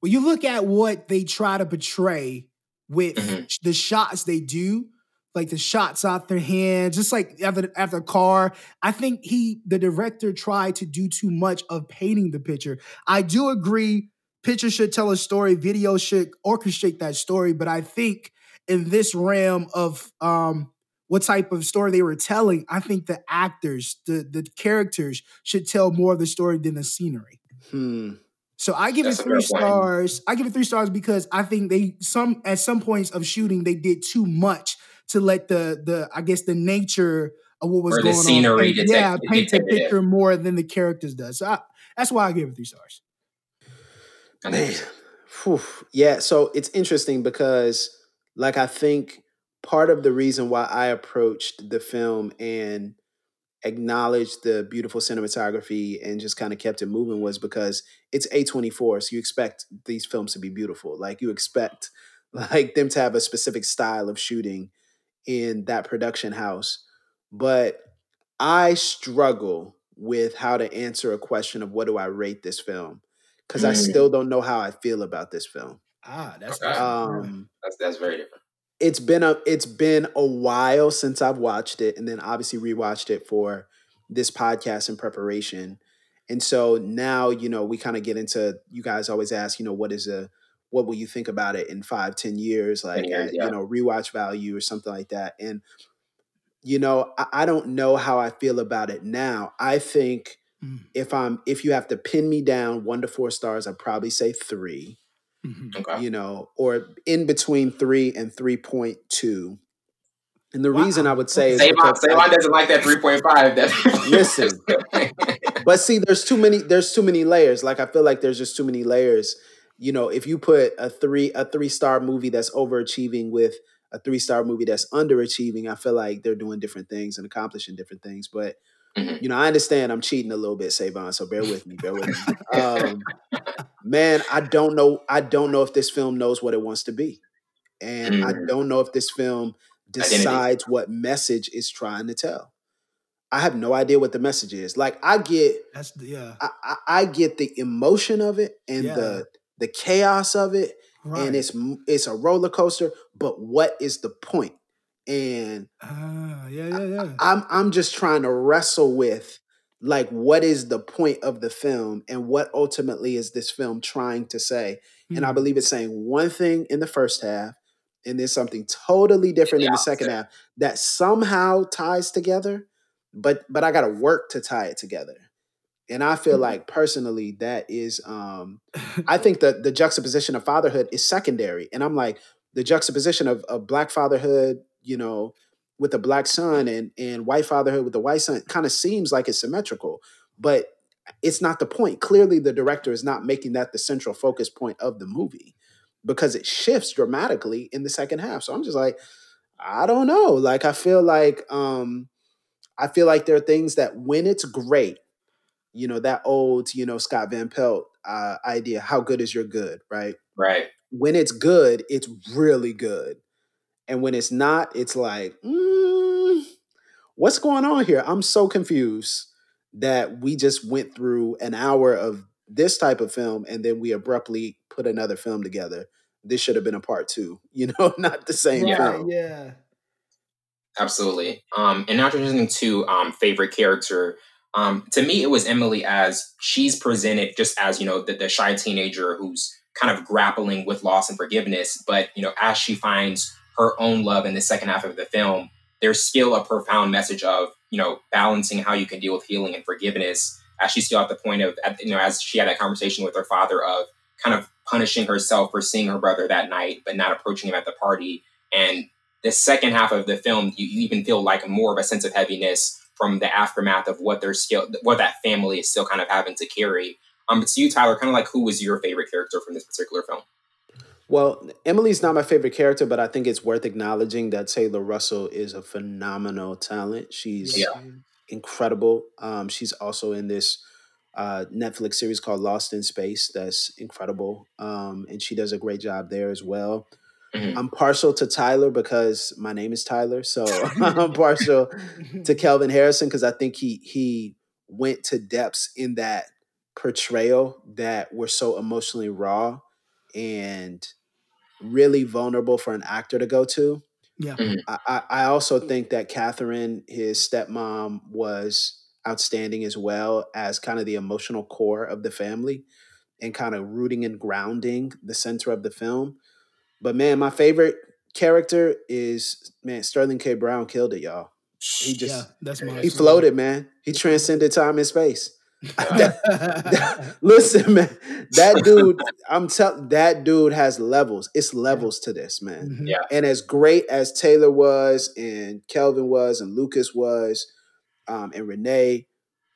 when you look at what they try to portray with Mhm. the shots they do, like the shots out their hands, just like after after the car, I think he the director tried to do too much of painting the picture. I do agree, picture should tell a story, video should orchestrate that story, but I think in this realm of um what type of story they were telling, I think the actors, the the characters should tell more of the story than the scenery. Hmm. So I give That's it three point. stars. I give it three stars because I think they some at some points of shooting they did too much to let the the I guess the nature of what was Or the going scenery on. dictate- yeah, paint the it. picture more than the characters does. So I, that's why I give it three stars. Man, Phew. yeah. So it's interesting because, like, I think part of the reason why I approached the film and acknowledged the beautiful cinematography and just kind of kept it moving was because it's A24, so you expect these films to be beautiful. Like you expect like them to have a specific style of shooting in that production house. But I struggle with how to answer a question of what do I rate this film because I Mm. still don't know how I feel about this film. Ah, that's Okay. Um, that's that's very different. It's been a it's been a while since I've watched it, and then obviously rewatched it for this podcast in preparation. And so now, you know, we kind of get into you guys always ask, you know, what is a what will you think about it in five, ten years, like years, at, yeah. you know, rewatch value or something like that. And you know, I, I don't know how I feel about it now. I think Mm. if I'm if you have to pin me down one to four stars, I'd probably say three Mhm. Okay. you know, or in between three and three point two. And the reason I would say is Savon, because Savon doesn't like that 3.5. That Listen. but see, there's too many. There's too many layers. Like I feel like there's just too many layers. You know, if you put a three a three star movie that's overachieving with a three star movie that's underachieving, I feel like they're doing different things and accomplishing different things. But Mhm. you know, I understand I'm cheating a little bit, Savon. So bear with me. Bear with me. Um, man, I don't know. I don't know if this film knows what it wants to be, and I Mm. don't know if this film Identity. decides what message it's trying to tell. I have no idea what the message is. Like I get, That's the, yeah. I, I, I get the emotion of it and Yeah. the the chaos of it, Right. and it's it's a roller coaster. But what is the point? And ah, yeah, yeah, yeah. I'm I'm just trying to wrestle with like what is the point of the film and what ultimately is this film trying to say? And I Mm. believe it's saying one thing in the first half and then something totally different the in the second half that somehow ties together, but but I got to work to tie it together. And I feel Mhm. like personally that is um I think that the juxtaposition of fatherhood is secondary. And I'm like, the juxtaposition of, of black fatherhood, you know, with a black son and, and white fatherhood with a white son kind of seems like it's symmetrical, but it's not the point. Clearly, the director is not making that the central focus point of the movie because it shifts dramatically in the second half. So I'm just like, I don't know. Like I feel like um I feel like there are things that when it's great, you know, that old, you know, Scott Van Pelt uh, idea, how good is your good, right? right. When it's good, it's really good. And when it's not, it's like, mm, what's going on here? I'm so confused that we just went through an hour of this type of film and then we abruptly put another film together. This should have been a part two, you know, not the same Right, film. yeah. Absolutely. Um, and now transitioning to um, favorite character. Um, to me, it was Emily as she's presented just as you know the, the shy teenager who's kind of grappling with loss and forgiveness. But you know, as she finds her own love in the second half of the film, there's still a profound message of you know balancing how you can deal with healing and forgiveness. As she's still at the point of you know as she had that conversation with her father of kind of punishing herself for seeing her brother that night, but not approaching him at the party and the second half of the film, you, you even feel like more of a sense of heaviness from the aftermath of what they're still, what that family is still kind of having to carry. Um, but to you, Tyler, kind of like who was your favorite character from this particular film? Well, Emily's not my favorite character, but I think it's worth acknowledging that Taylor Russell is a phenomenal talent. She's Yeah. incredible. Um, she's also in this uh, Netflix series called Lost in Space. That's incredible, um, and she does a great job there as well. Mhm. I'm partial to Tyler because my name is Tyler, so I'm partial to Kelvin Harrison because I think he he went to depths in that portrayal that were so emotionally raw and really vulnerable for an actor to go to. Yeah. Mhm. I, I I also think that Catherine, his stepmom, was outstanding as well as kind of the emotional core of the family and kind of rooting and grounding the center of the film. But man, my favorite character is man, Sterling K. Brown killed it, y'all. He just yeah, that's my. he floated, man. He transcended time and space. Floated. Listen, man, that dude, I'm telling that dude has levels. It's levels to this, man. Mhm. Yeah. And as great as Taylor was, and Kelvin was, and Lucas was, um, and Renee,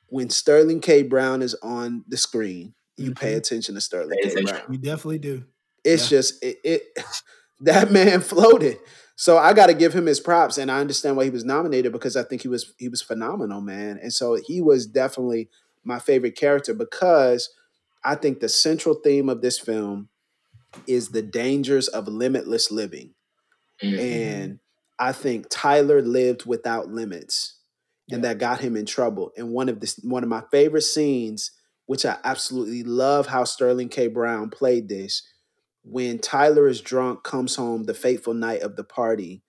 when Sterling K. Brown is on the screen, you pay Mhm. attention to Sterling Pay K. Brown. You definitely do. It's Yeah. just it, it that man floated. So I got to give him his props, and I understand why he was nominated because I think he was he was phenomenal, man. And so he was definitely my favorite character because I think the central theme of this film is the dangers of limitless living, Mhm. and I think Tyler lived without limits, and Yeah. that got him in trouble. And one of the one of my favorite scenes, which I absolutely love, how Sterling K. Brown played this when Tyler is drunk, comes home the fateful night of the party.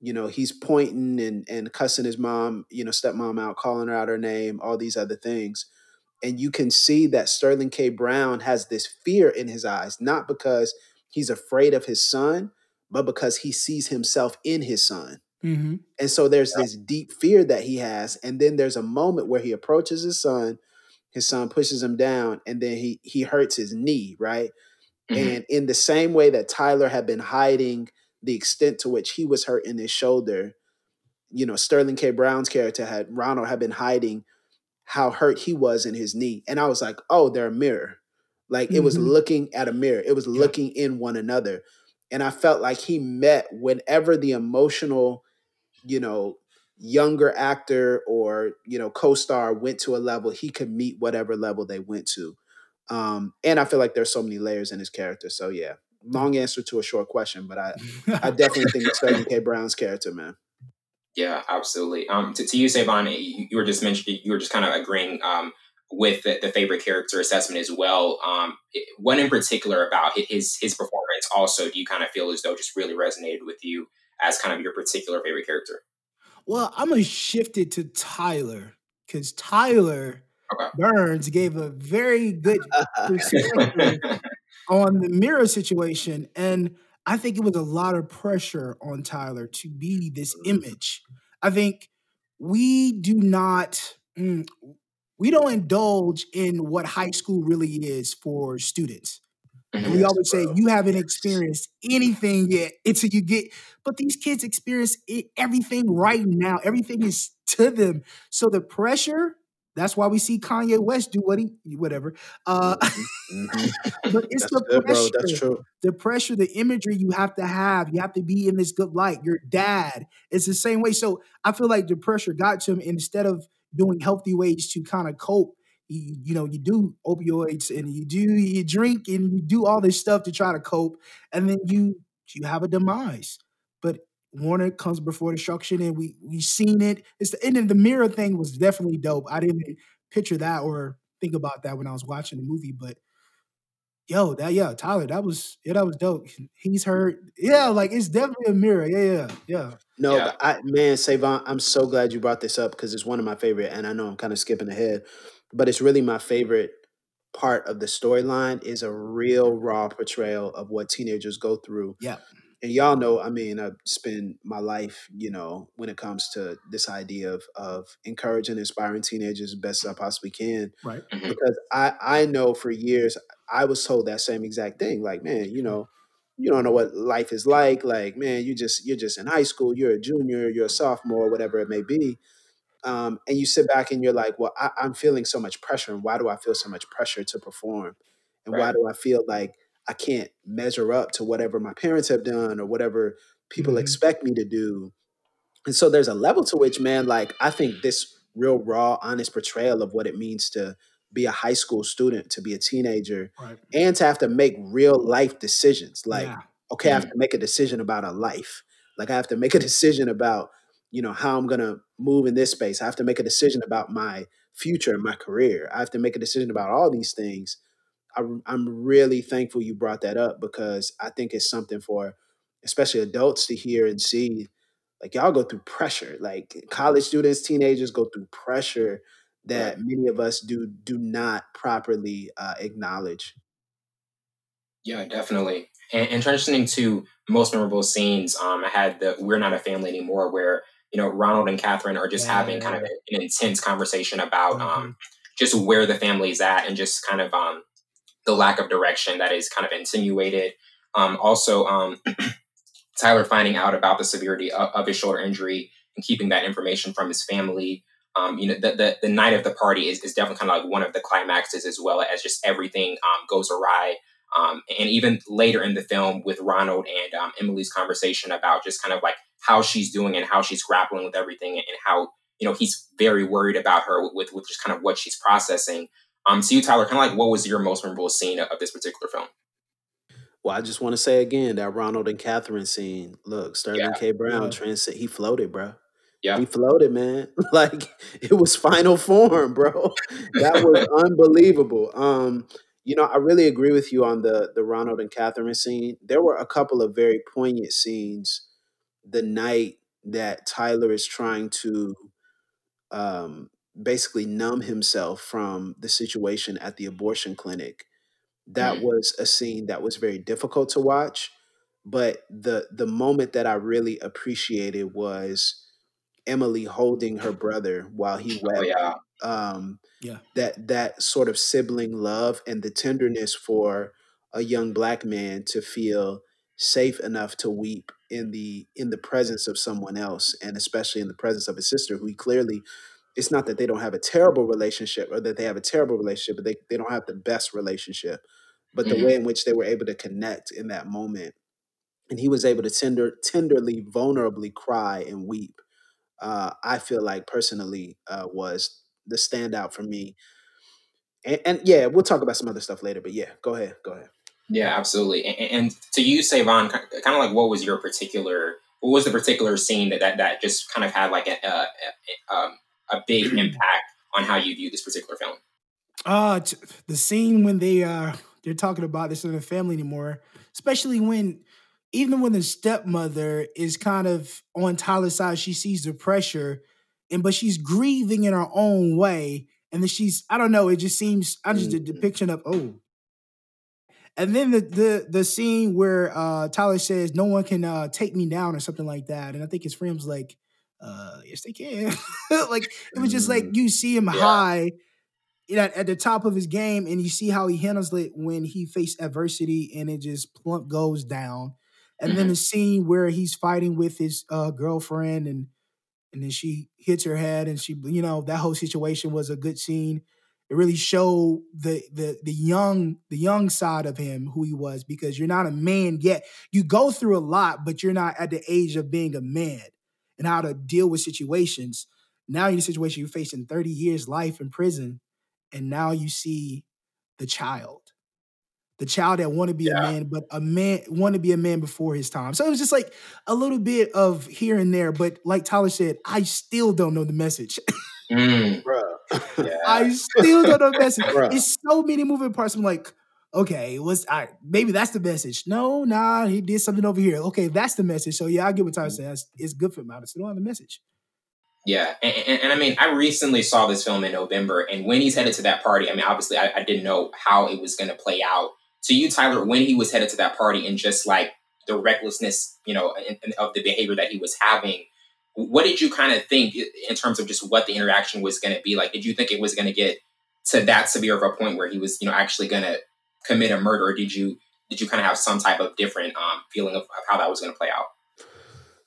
You know, he's pointing and, and cussing his mom, you know, stepmom out, calling her out her name, all these other things. And you can see that Sterling K. Brown has this fear in his eyes, not because he's afraid of his son, but because he sees himself in his son. hmm And so there's this deep fear that he has. And then there's a moment where he approaches his son, his son pushes him down, and then he he hurts his knee, right? Mhm. And in the same way that Tyler had been hiding the extent to which he was hurt in his shoulder, you know, Sterling K. Brown's character had Ronald had been hiding how hurt he was in his knee. And I was like, oh, they're a mirror. Like it was Mhm. looking at a mirror. It was Yeah. looking in one another. And I felt like he met whenever the emotional, you know, younger actor or, you know, co-star went to a level, he could meet whatever level they went to. Um, and I feel like there's so many layers in his character. So yeah, long answer to a short question, but I, I definitely think it's Sterling K. Brown's character, man. Yeah, absolutely. Um, to, to you, Savon, you, you were just mentioning, you were just kind of agreeing um, with the, the favorite character assessment as well. Um, it- what in particular about his his performance also do you kind of feel as though just really resonated with you as kind of your particular favorite character? well, I'm gonna shift it to Tyler because Tyler Okay. Burns gave a very good perspective on the mirror situation. And I think it was a lot of pressure on Tyler to be this image. I think we do not, mm, we don't indulge in what high school really is for students. And we always say, you haven't experienced anything yet until you get, but these kids experience it, everything right now. Everything is to them. So the pressure, that's why we see Kanye West do what he, whatever. Uh, Mhm. but it's That's the good, bro. pressure That's true. the pressure, the imagery you have to have. You have to be in this good light. Your dad. It's the same way. So I feel like the pressure got to him. And instead of doing healthy ways to kind of cope, you, you know, you do opioids and you do you drink and you do all this stuff to try to cope, and then you you have a demise. But Warner comes before destruction, and we we seen it. It's the end of the mirror thing was definitely dope. I didn't picture that or think about that when I was watching the movie, but yo, that yeah, Tyler, that was yeah, that was dope. He's hurt. Yeah, like it's definitely a mirror. Yeah, yeah, yeah. No, Yeah. but I man, Savon, I'm so glad you brought this up because it's one of my favorite, and I know I'm kind of skipping ahead, but it's really my favorite part of the storyline is a real raw portrayal of what teenagers go through. Yeah. And y'all know, I mean, I spend my life, you know, when it comes to this idea of of encouraging, inspiring teenagers as best as I possibly can. Right. Mhm. Because I I know for years I was told that same exact thing. Like, man, you know, you don't know what life is like. Like, man, you just you're just in high school, you're a junior, you're a sophomore, whatever it may be. Um, and you sit back and you're like, well, I, I'm feeling so much pressure, and why do I feel so much pressure to perform? And why do I feel like I can't measure up to whatever my parents have done or whatever people Mhm. expect me to do? And so there's a level to which, man, like I think this real raw, honest portrayal of what it means to be a high school student, to be a teenager, Right. and to have to make real life decisions. Like, yeah. okay, I have to make a decision about a life. Like I have to make a decision about, you know, how I'm gonna move in this space. I have to make a decision about my future and my career. I have to make a decision about all these things. I, I'm really thankful you brought that up because I think it's something for especially adults to hear and see. Like y'all go through pressure. Like college students, teenagers go through pressure Right. that many of us do do not properly uh, acknowledge. Yeah, definitely. And, and transitioning to most memorable scenes, um, I had the "We're Not a Family Anymore," where you know Ronald and Catherine are just having kind of an, intense conversation about Mhm. um, just where the family's at and just kind of um, the lack of direction that is kind of insinuated. Um, also, um, Tyler finding out about the severity of, of his shoulder injury and keeping that information from his family. Um, you know, the, the the night of the party is, is definitely kind of like one of the climaxes, as well as just everything um, goes awry. Um, and even later in the film, with Ronald and um, Emily's conversation about just kind of like how she's doing and how she's grappling with everything, and how you know he's very worried about her with with just kind of what she's processing. Um, so you, Tyler, kind of like what was your most memorable scene of, of this particular film? Well, I just want to say again that Ronald and Catherine scene. Look, Sterling Yeah, K. Brown, Yeah. transit. He floated, bro. yeah, He floated, man. Like it was final form, bro. That was unbelievable. Um, you know, I really agree with you on the the Ronald and Catherine scene. There were a couple of very poignant scenes the night that Tyler is trying to um, basically numb himself from the situation at the abortion clinic. That Mhm. was a scene that was very difficult to watch, but the the moment that I really appreciated was Emily holding her brother while he oh wept. yeah, Um, Yeah. that that sort of sibling love and the tenderness for a young black man to feel safe enough to weep in the in the presence of someone else and especially in the presence of his sister who he clearly it's not that they don't have a terrible relationship or that they have a terrible relationship but they, they don't have the best relationship but the Mhm. way in which they were able to connect in that moment and he was able to tender tenderly vulnerably cry and weep uh, i feel like personally uh, was the standout for me and, and yeah we'll talk about some other stuff later but yeah go ahead go ahead Yeah, absolutely. And, and to you, Savon, kind of like what was your particular, what was the particular scene that that, that just kind of had like a a, a, um, a big impact on how you view this particular film? Uh the scene when they uh they're talking about this in the family anymore, especially when even when the stepmother is kind of on Tyler's side, she sees the pressure, and but she's grieving in her own way, and then she's I don't know, it just seems I just the Mhm. depiction of oh. And then the the the scene where uh Tyler says no one can uh take me down or something like that, and I think his friend's like, uh yes they can. like it was just like Mm, you see him Yeah. high you know, at the top of his game, and you see how he handles it when he faced adversity, and it just plump goes down. And then hmm the scene where he's fighting with his uh, girlfriend, and and then she hits her head, and she, you know, that whole situation was a good scene. It really showed the the the young the young side of him, who he was, because you're not a man yet. You go through a lot, but you're not at the age of being a man and how to deal with situations. Now you're in a situation you're facing 30 years life in prison and now you see the child the child that want to be a man but a man want to be a man before his time so it was just like a little bit of here and there but like tyler said i still don't know the message Mm, bruh. yeah. i still don't know the message bruh. it's so many moving parts i'm like okay what's I, maybe that's the message. No nah he did something over here. Okay that's the message. So yeah i get what tyler mm-hmm. said. It's, it's good for him still don't have the message. Yeah, and, and, and I mean, I recently saw this film in November, and when he's headed to that party, I mean, obviously, I, I didn't know how it was going to play out. To you, Tyler, when he was headed to that party, and just like the recklessness, you know, in, in- of the behavior that he was having, what did you kind of think in terms of just what the interaction was going to be like? Did you think it was going to get to that severe of a point where he was, you know, actually going to commit a murder? Or did you did you kind of have some type of different um, feeling of, of how that was going to play out?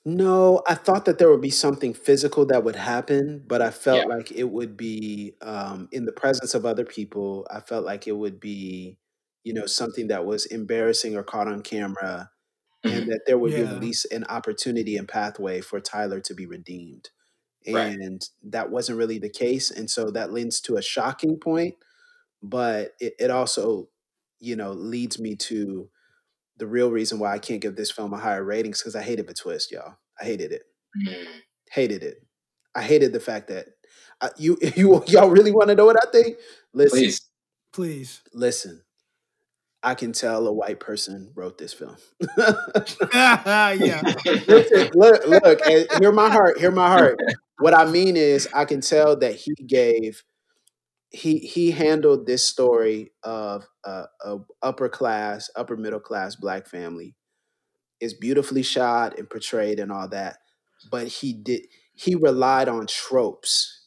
No, I thought that there would be something physical that would happen, but I Yeah. felt like it would be um, in the presence of other people. I felt like it would be, you know, something that was embarrassing or caught on camera, and that there would be at least an opportunity and pathway for Tyler to be redeemed. Right. And that wasn't really the case. And so that lends to a shocking point, but it, it also, you know, leads me to the real reason why I can't give this film a higher ratings because I hated the twist, y'all. I hated it. Mm. Hated it. I hated the fact that uh, you you y'all really want to know what I think. Listen, Please. Please. listen. I can tell a white person wrote this film. yeah. Listen, look, look, hear my heart, hear my heart. What I mean is, I can tell that he gave, he he handled this story of a, a upper class, upper middle class black family. is beautifully shot and portrayed and all that, but he did he relied on tropes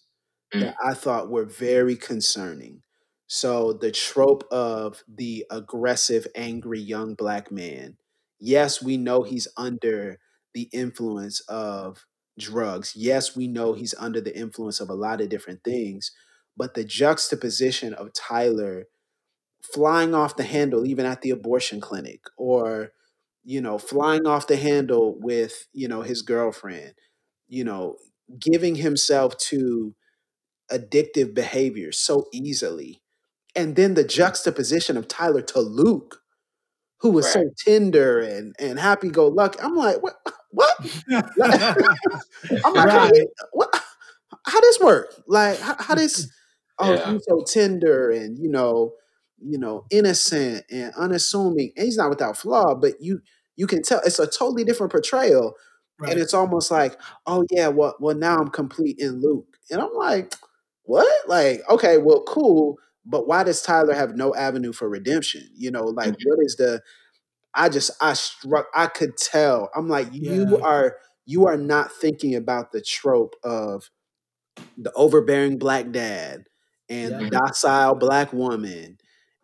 that mm. I thought were very concerning. So the trope of the aggressive, angry young black man. Yes, we know he's under the influence of drugs. Yes, we know he's under the influence of a lot of different things. But the juxtaposition of Tyler flying off the handle even at the abortion clinic or you know flying off the handle with you know his girlfriend you know giving himself to addictive behavior so easily. And then the juxtaposition of Tyler to Luke who was so tender and and happy go lucky I'm like what? What? I'm like how, right. this- what? How this work? Like how, how this oh Yeah. he's so tender and you know you know innocent and unassuming and he's not without flaw but you you can tell it's a totally different portrayal and it's almost like oh yeah well well now i'm complete in luke and i'm like what like okay well cool but why does tyler have no avenue for redemption you know like Mhm. what is the i just i struck i could tell i'm like you are you are not thinking about the trope of the overbearing black dad and Yeah. Docile black woman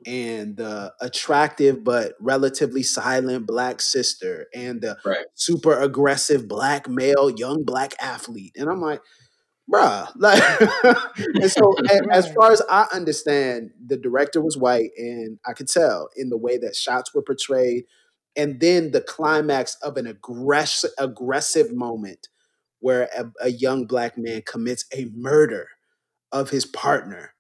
and the attractive but relatively silent black sister and the Right. super aggressive black male young black athlete and i'm like bruh like and so a- as far as i understand the director was white and i could tell in the way that shots were portrayed and then the climax of an aggressive aggressive moment where a, a young black man commits a murder of his partner.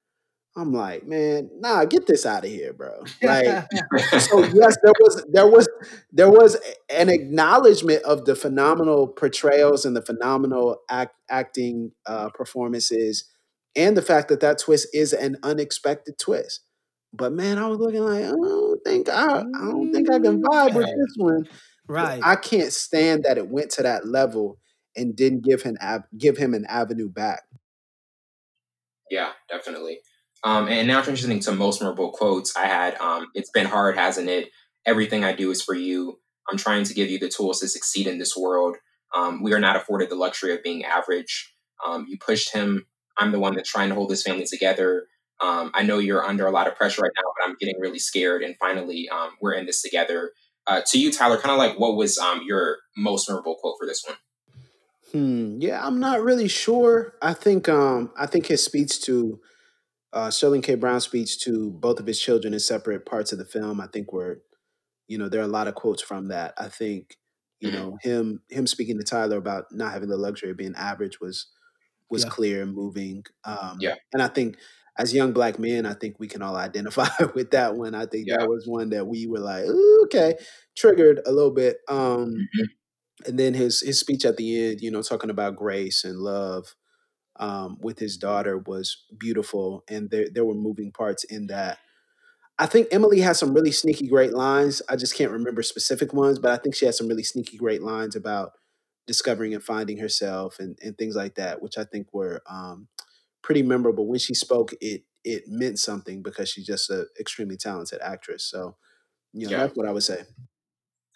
I'm like, man, nah, get this out of here, bro. Like, so yes, there was there was there was an acknowledgement of the phenomenal portrayals and the phenomenal act, acting uh, performances, and the fact that that twist is an unexpected twist. But man, I was looking like, I don't think I, I don't think I can vibe with this one. But right. I can't stand that it went to that level and didn't give him give him an avenue back. Yeah, definitely. Um, and now transitioning to most memorable quotes, I had, um, "It's been hard, hasn't it? Everything I do is for you. I'm trying to give you the tools to succeed in this world. Um, we are not afforded the luxury of being average. Um, you pushed him. I'm the one that's trying to hold this family together. Um, I know you're under a lot of pressure right now, but I'm getting really scared. And finally, um, we're in this together." Uh, to you, Tyler, kind of like what was your most memorable quote for this one? Hmm. Yeah, I'm not really sure. I think I think his speech to uh Sterling K. Brown's speech to both of his children in separate parts of the film, I think were, you know, there are a lot of quotes from that. I think, you Mhm. know, him him speaking to Tyler about not having the luxury of being average was was Yeah. clear and moving. Um Yeah. and I think as young black men, I think we can all identify with that one. I think Yeah. that was one that we were like, okay, triggered a little bit. Um Mhm. and then his his speech at the end, you know, talking about grace and love um, with his daughter was beautiful, and there there were moving parts in that. I think Emily has some really sneaky great lines. I just can't remember specific ones, but I think she has some really sneaky great lines about discovering and finding herself and, and things like that, which I think were um, pretty memorable. When she spoke, it it meant something because she's just an extremely talented actress. So, you know, Yeah. that's what I would say.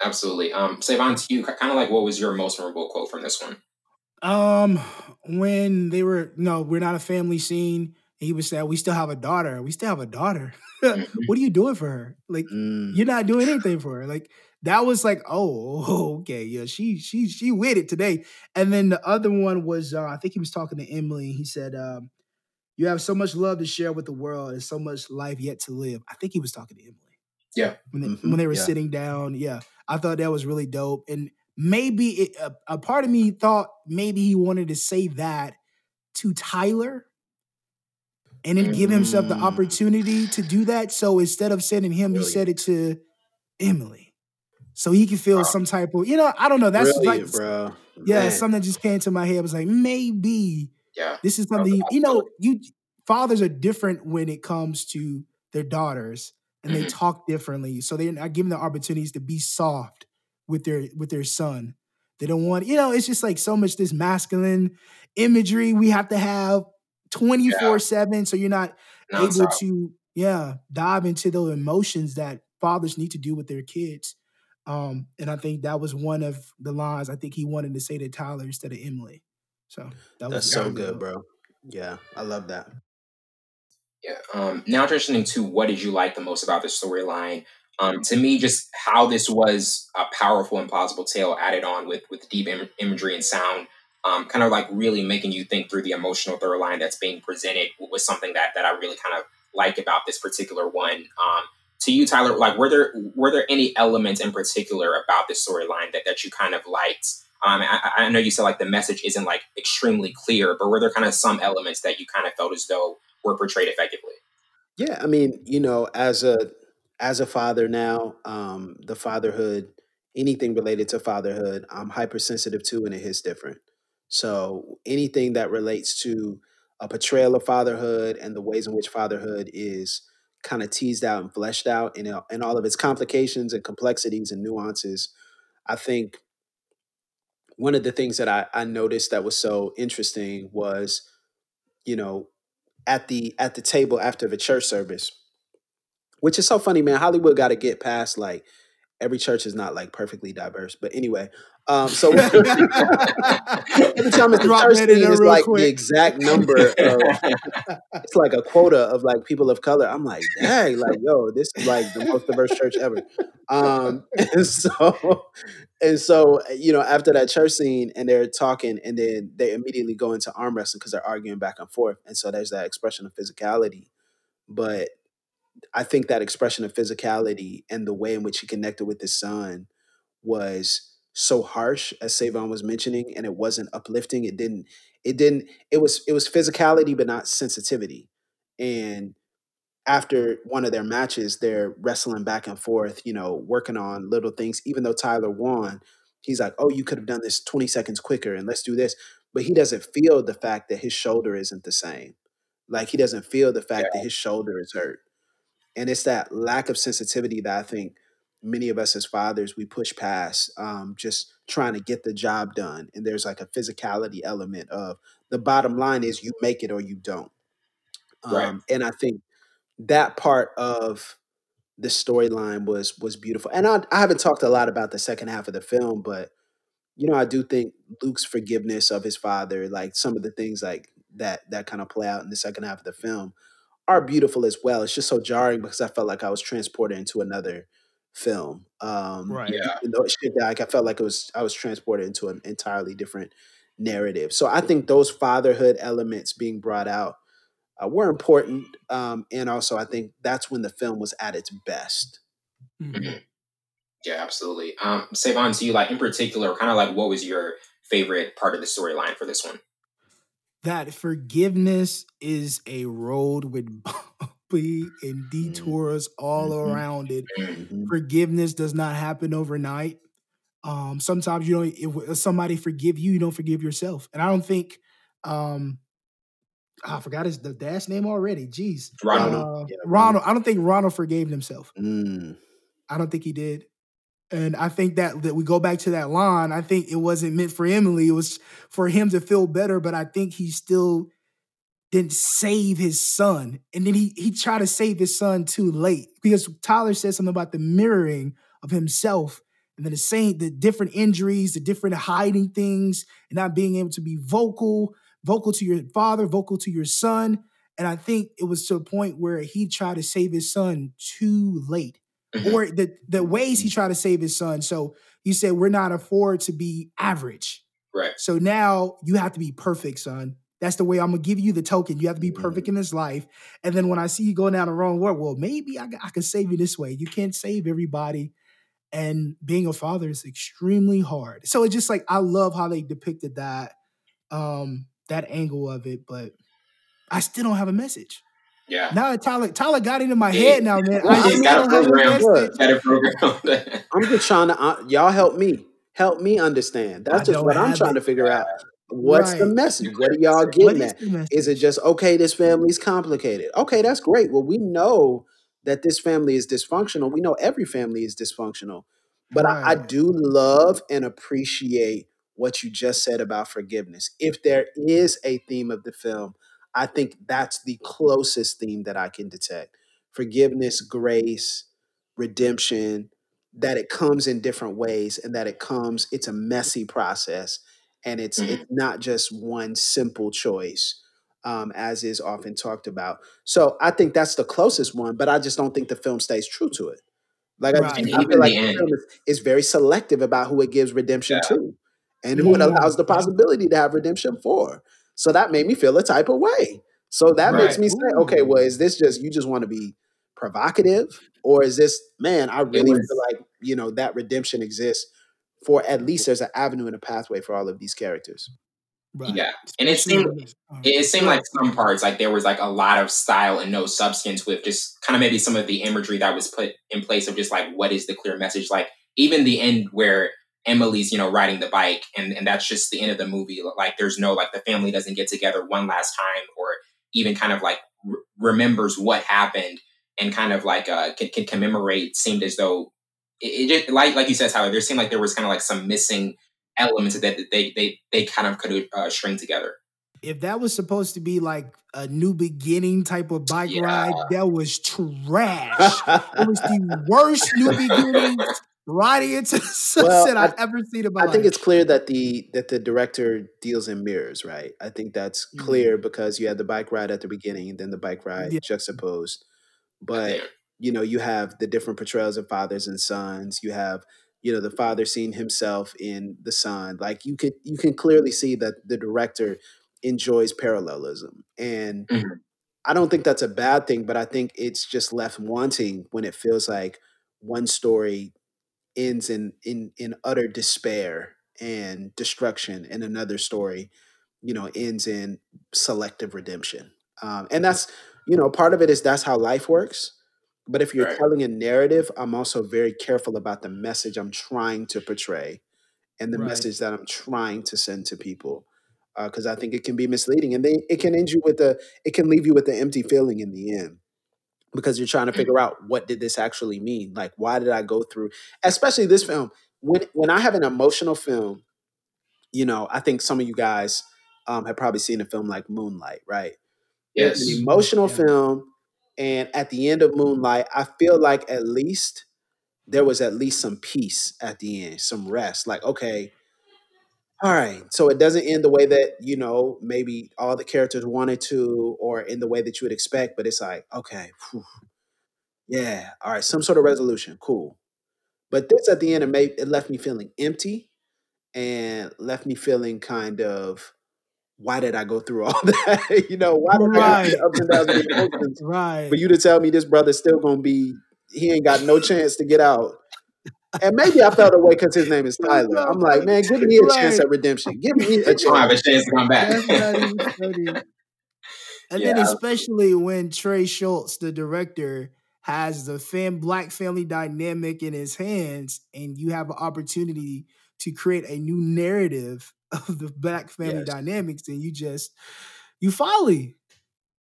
Absolutely. Um, Savon, to you, kind of like what was your most memorable quote from this one? Um, when they were no, we're not a family scene. he was saying, "We still have a daughter. We still have a daughter. Mhm. what are you doing for her? Like, Mm. you're not doing anything for her. Like that was like, oh, okay, yeah, she she she with it today. And then the other one was, uh, I think he was talking to Emily. He said, um, "You have so much love to share with the world and so much life yet to live." I think he was talking to Emily. Yeah. when they, Mhm, when they were yeah. sitting down. Yeah, I thought that was really dope. And maybe it, a, a part of me thought maybe he wanted to say that to Tyler. And then give himself the Mm. opportunity to do that. So instead of sending him, he said it to Emily. So he could feel Wow. some type of, you know, I don't know. That's Brilliant, like, bro. yeah, Man. something just came to my head. I was like, maybe Yeah. this is something you know. You fathers are different when it comes to their daughters, and they Mhm. talk differently. So they're not given the opportunities to be soft with their with their son. They don't want, you know. It's just like so much this masculine imagery we have to have twenty four seven. So you're not able Nonstop. to, yeah, dive into the emotions that fathers need to do with their kids. Um, and I think that was one of the lines I think he wanted to say to Tyler instead of Emily. So that That's was so good, dope. bro. Yeah, I love that. Yeah. Um, now transitioning to what did you like the most about the storyline? Um, to me, just how this was a powerful and plausible tale added on with with deep Im- imagery and sound, um, kind of like really making you think through the emotional through line that's being presented was something that that I really kind of like about this particular one. Um, to you, Tyler, like were there were there any elements in particular about this storyline that that you kind of liked? Um, I, I know you said like the message isn't like extremely clear, but were there kind of some elements that you kind of felt as though were portrayed effectively? Yeah, I mean, you know, as a as a father now, um, the fatherhood, anything related to fatherhood, I'm hypersensitive to, and it hits different. So anything that relates to a portrayal of fatherhood and the ways in which fatherhood is kind of teased out and fleshed out, and and all of its complications and complexities and nuances, I think one of the things that I, I noticed that was so interesting was, you know, at the at the table after the church service, which is so funny, man. Hollywood got to get past like every church is not like perfectly diverse, but anyway. Um, so every time it's the Drop church that in scene there is real like quick. the exact number of it's like a quota of like people of color. I'm like, dang, like yo, this is like the most diverse church ever. Um, and so and so you know after that church scene and they're talking and then they immediately go into arm wrestling because they're arguing back and forth and so there's that expression of physicality but i think that expression of physicality and the way in which he connected with his son was so harsh as Savon was mentioning and it wasn't uplifting it didn't it didn't it was it was physicality but not sensitivity and after one of their matches, they're wrestling back and forth, you know, working on little things. Even though Tyler won, he's like, "Oh, you could have done this 20 seconds quicker, and let's do this." But he doesn't feel the fact that his shoulder isn't the same. Like he doesn't feel the fact that his shoulder is hurt, and it's that lack of sensitivity that I think many of us as fathers we push past, um, just trying to get the job done. And there's like a physicality element of the bottom line is you make it or you don't. Right. Um, and I think that part of the storyline was was beautiful. And I, I haven't talked a lot about the second half of the film, but you know, I do think Luke's forgiveness of his father, like some of the things like that that kind of play out in the second half of the film, are beautiful as well. It's just so jarring because I felt like I was transported into another film. Um, Right. Yeah. you know, it shit that like I felt like it was I was transported into an entirely different narrative. So I think those fatherhood elements being brought out uh, were important, um, and also I think that's when the film was at its best. Mhm. Mhm. Yeah, absolutely. Um, Savon, to you, like in particular, kind of like what was your favorite part of the storyline for this one? That forgiveness is a road with bumpy and detours all Mhm. around it. Mm, Mhm. Forgiveness does not happen overnight. Um, sometimes you don't. If somebody forgive you, you don't forgive yourself. And I don't think. Um, I forgot his the dad's name already. Jeez, Ronald. Uh, Ronald. I don't think Ronald forgave himself. Mm. I don't think he did. And I think that that we go back to that line. I think it wasn't meant for Emily. It was for him to feel better. But I think he still didn't save his son. And then he he tried to save his son too late because Tyler said something about the mirroring of himself and then the same the different injuries, the different hiding things, and not being able to be vocal, vocal to your father, vocal to your son. And I think it was to a point where he tried to save his son too late. Or the the ways he tried to save his son. So you said, We're not afford to be average. Right. So now you have to be perfect, son. That's the way I'm gonna give you the token. You have to be perfect in this life. And then when I see you going down the wrong road, well, maybe I, I can save you this way. You can't save everybody. And being a father is extremely hard. So it's just like I love how they depicted that um that angle of it, but I still don't have a message. Yeah. Now that Tyler Tyler got it in my Yeah. head now, man. Well, I I still mean, got a don't have a program. message. Got a program. I'm just trying to uh, y'all help me. Help me understand. I That's just what I'm trying it. to figure out. What's the message? What are y'all What getting is at? Is it just okay? This family's complicated. Okay, that's great. Well, we know that this family is dysfunctional. We know every family is dysfunctional. But I, I do love and appreciate what you just said about forgiveness. If there is a theme of the film, I think that's the closest theme that I can detect. Forgiveness, grace, redemption, that it comes in different ways and that it comes, it's a messy process and it's Mhm. it's not just one simple choice um, as is often talked about so i think that's the closest one but i just don't think the film stays true to it like i, Right. I even feel like the film is, is very selective about who it gives redemption Yeah. to and who it Mm, allows the possibility to have redemption for so that made me feel a type of way. So that makes me say okay well is this just you just want to be provocative? Or is this man i It really feel like you know that redemption exists for at least there's an avenue and a pathway for all of these characters? Right. yeah. And it seemed when it's it, it seemed like some parts like there was like a lot of style and no substance with just kind of maybe some of the imagery that was put in place of just like what is the clear message? Like even the end where emily's you know riding the bike and and that's just the end of the movie. Like there's no like the family doesn't get together one last time or even kind of like re- remembers what happened and kind of like uh can, can commemorate seemed as though it, it just like like you said Tyler there seemed like there was kind of like some missing elements that they they they kind of could uh, string together. If that was supposed to be like a new beginning type of bike yeah. ride, that was trash. It was the worst new beginning riding into the well sunset I, I've ever seen in my I think it's clear that the that the director deals in mirrors right? I think that's Mm. clear because you had the bike ride at the beginning and then the bike ride Yeah. juxtaposed. But you know you have the different portrayals of fathers and sons. You have you know the father seeing himself in the son like you could you can clearly see that the director enjoys parallelism. And Mhm. i don't think that's a bad thing but i think it's just left wanting when it feels like one story ends in in in utter despair and destruction and another story you know ends in selective redemption. Um, and that's you know part of it is that's how life works but if you're right. telling a narrative i'm also very careful about the message i'm trying to portray and the Right. message that i'm trying to send to people because i think it can be misleading and then it can end you with a it can leave you with an empty feeling in the end because you're trying to Mhm. figure out what did this actually mean like why did i go through especially this film when when i have an emotional film you know i think some of you guys um, have probably seen a film like moonlight right it's an yes emotional Yeah. film and at the end of moonlight i feel like at least there was at least some peace at the end some rest like okay all right so it doesn't end the way that you know maybe all the characters wanted to or in the way that you would expect but it's like okay phew, yeah all right some sort of resolution cool. But this at the end it made it left me feeling empty and left me feeling kind of why did i go through all that? You know why did i go ups and downs of emotions? For you to tell me this brother's still gonna be he ain't got no chance to get out and maybe i felt away because his name is tyler i'm like man give me a chance at redemption give me a you don't have a chance chance to come back That's not. And then yeah especially when Trey Shults, the director, has the fam black family dynamic in his hands, and you have an opportunity to create a new narrative of the black family yes dynamics, and you just you folly.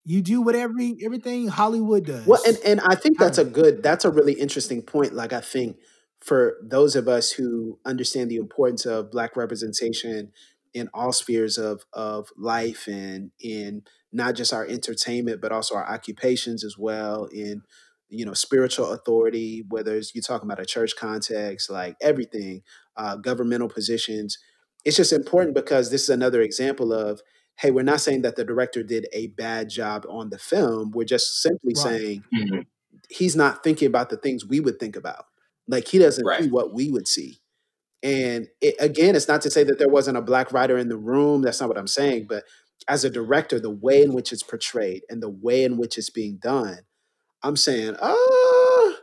You do whatever everything Hollywood does. Well, and and I think that's a good that's a really interesting point. Like I think for those of us who understand the importance of black representation in all spheres of of life and in not just our entertainment but also our occupations as well in you know spiritual authority whether it's you're talking about a church context like everything uh, governmental positions it's just important because this is another example of hey, we're not saying that the director did a bad job on the film. We're just simply Right. saying Mhm. he's not thinking about the things we would think about. Like he doesn't Right. see what we would see. And it, again, it's not to say that there wasn't a black writer in the room. That's not what I'm saying. But as a director, the way in which it's portrayed and the way in which it's being done, I'm saying, oh,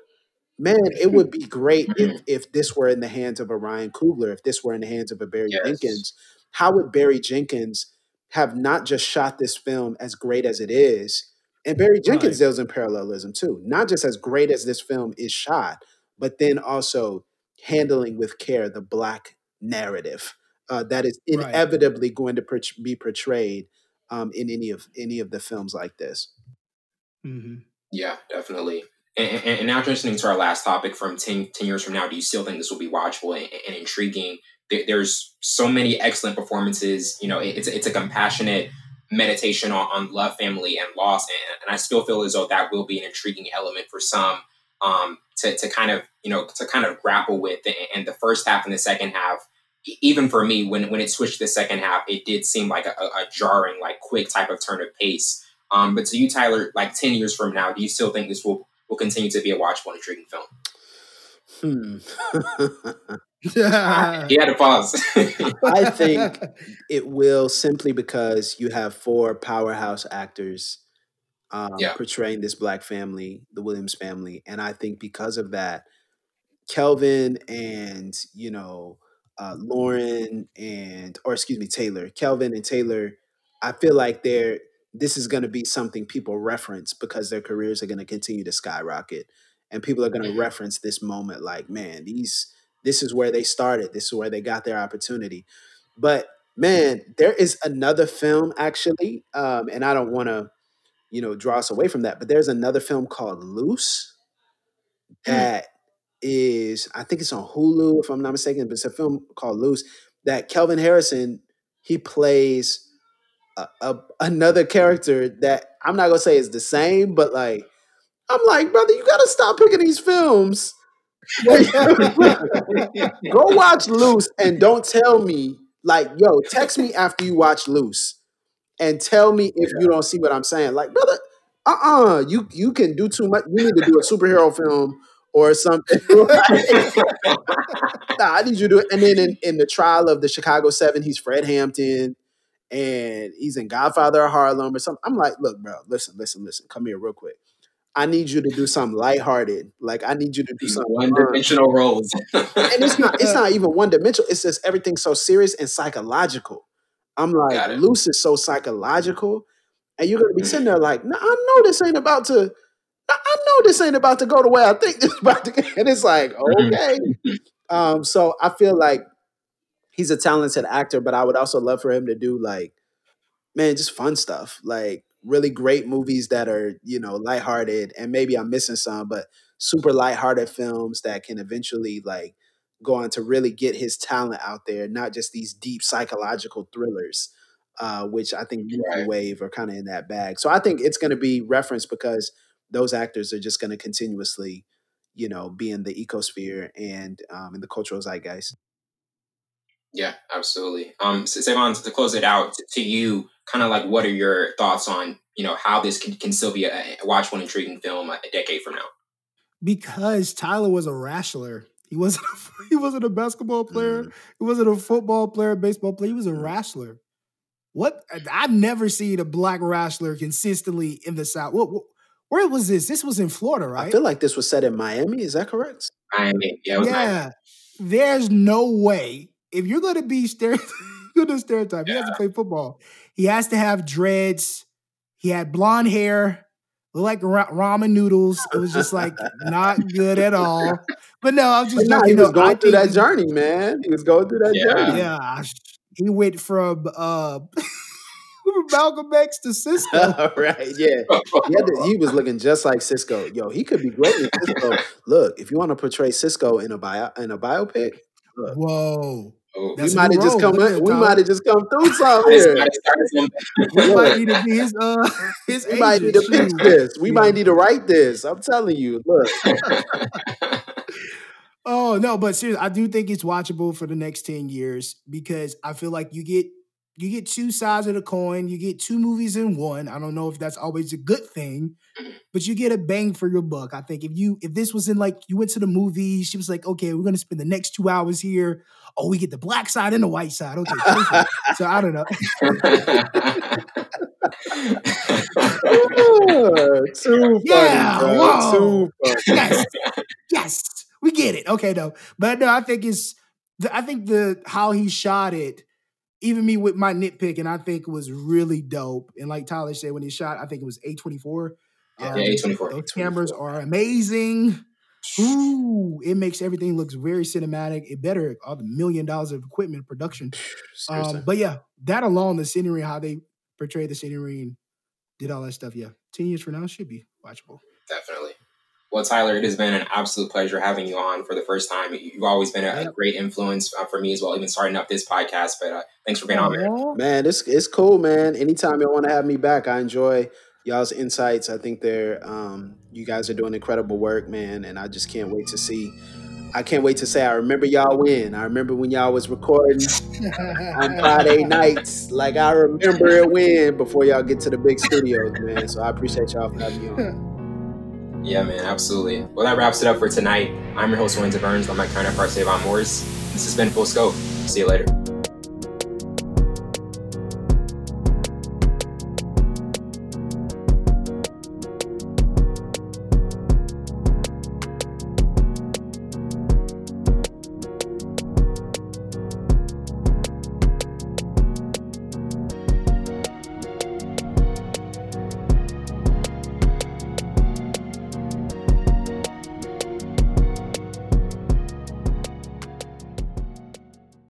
man, it would be great if Mhm. if this were in the hands of a Ryan Coogler, if this were in the hands of a Barry Yes. Jenkins. How would Barry Jenkins have not just shot this film as great as it is? And Barry Jenkins Right. deals in parallelism too, not just as great as this film is shot, but then also handling with care the black narrative uh, that is Right. inevitably going to port- be portrayed um, in any of any of the films like this. hmm Yeah, definitely. And, and, and now transitioning to our last topic from 10, 10 years from now, do you still think this will be watchable and, and intriguing? There, there's so many excellent performances. You know, it, it's, it's a compassionate meditation on, on love, family, and loss. And, and I still feel as though that will be an intriguing element for some um, to, to kind of, you know, to kind of grapple with. And, the first half and the second half, even for me, when, when it switched to the second half, it did seem like a, a a jarring, like quick type of turn of pace. Um, but to you, Tyler, like 10 years from now, do you still think this will, will continue to be a watchable and intriguing film? Hmm. He had to pause. I think it will simply because you have four powerhouse actors um, Yeah. portraying this black family, the Williams family, and I think because of that, Kelvin and you know uh, Lauren and or excuse me Taylor, Kelvin and Taylor, I feel like they're this is going to be something people reference because their careers are going to continue to skyrocket, and people are going to reference this moment like, man, these this is where they started, this is where they got their opportunity, but man, there is another film actually, um, and I don't want to you know draw us away from that, but there's another film called Luce Hmm. that is I think it's on Hulu if I'm not mistaken, but it's a film called Luce that Kelvin Harrison he plays a, a, another character that I'm not gonna say is the same, but like I'm like, brother, you gotta stop picking these films. Go watch Luce and don't tell me like, yo, text me after you watch Luce and tell me if you don't see what I'm saying. Like, brother, uh-uh, you you can do too much. You need to do a superhero film or something. Nah, I need you to do it. And then in, in the trial of the Chicago Seven, he's Fred Hampton and he's in Godfather of Harlem or something. I'm like, look, bro, listen, listen, listen. Come here real quick. I need you to do something lighthearted. Like I need you to do These something one dimensional roles. And it's not it's not even one dimensional. It's just everything's so serious and psychological. I'm like. Luce is so psychological. And you're gonna be sitting there like, no, I know this ain't about to I know this ain't about to go the way I think this is about to go. And it's like, Mhm. okay. Um, so I feel like he's a talented actor, but I would also love for him to do like, man, just fun stuff. Like really great movies that are, you know, lighthearted. And maybe I'm missing some, but super lighthearted films that can eventually like go on to really get his talent out there, not just these deep psychological thrillers. Uh, which I think Youth Right. Wave are kind of in that bag. So I think it's going to be referenced because those actors are just going to continuously, you know, be in the ecosphere and um, in the cultural zeitgeist. Yeah, absolutely. Um, so Savon, to close it out, to, to you, kind of like, what are your thoughts on, you know, how this can, can still be a, a watchable, intriguing film a, a decade from now? because Tyler was a wrestler. He wasn't. A, he wasn't a basketball player. Mm. He wasn't a football player, baseball player. He was a Mm. wrestler. What I've never seen a black wrestler consistently in the South. What, what- where was this? This was in Florida, right? I feel like this was set in Miami. Is that correct? I mean, yeah, it was nice. yeah. There's no way if you're going to be stereotype, you're gonna stereotype. He has to play football. He has to have dreads. He had blonde hair, looked like ra- ramen noodles. It was just like not good at all. But no, I'm just nah, joking. he No, was going I through that journey, man. He was going through that Yeah. journey. Yeah, he went from uh from Malcolm X to Sisqó. right. Yeah. He, to- he was looking just like Sisqó. Yo, he could be great in Sisqó. Look, if you want to portray Sisqó in a bio in a biopic, look, Whoa. Oh, we might have just come. Look in- at we might have just come through something here. might have started We might need to be his uh his We might need to fix this. We Yeah. might need to write this. I'm telling you. Look, Oh no, but seriously, I do think it's watchable for the next 10 years because I feel like you get you get two sides of the coin. You get two movies in one. I don't know if that's always a good thing, mm-hmm. but you get a bang for your buck. I think if you if this was in like you went to the movie, she was like, okay, we're gonna spend the next two hours here. Oh, we get the black side and the white side. Okay, so I don't know. too Yeah, funny, bro. Too funny. yes, yes, we get it. Okay, no, but no, I think it's I think the how he shot it. Even me with my nitpick, and I think it was really dope. And like Tyler said, when he shot, I think it was A twenty four. Yeah, Yeah, A24. Those cameras are amazing. Ooh, it makes everything looks very cinematic. It better all the million dollars of equipment production. Um, but yeah, that alone, the scenery, how they portrayed the scenery and did all that stuff. Yeah, ten years from now should be watchable. Definitely. Well, Tyler, it has been an absolute pleasure having you on for the first time. You've always been a, a Yep. great influence uh, for me as well, even starting up this podcast. But uh, thanks for being on, man. Man, it's it's cool, man. Anytime y'all want to have me back, I enjoy y'all's insights. I think they're um, you guys are doing incredible work, man, and I just can't wait to see. I can't wait to say I remember y'all when. I remember when y'all was recording on Friday nights. Like I remember it when before y'all get to the big studios, man. So I appreciate y'all for having me on. Yeah, man, absolutely. Well, that wraps it up for tonight. I'm your host, Lorenzo Burns. I'm my counterpart, Savon Morris. This has been Full Scope. See you later.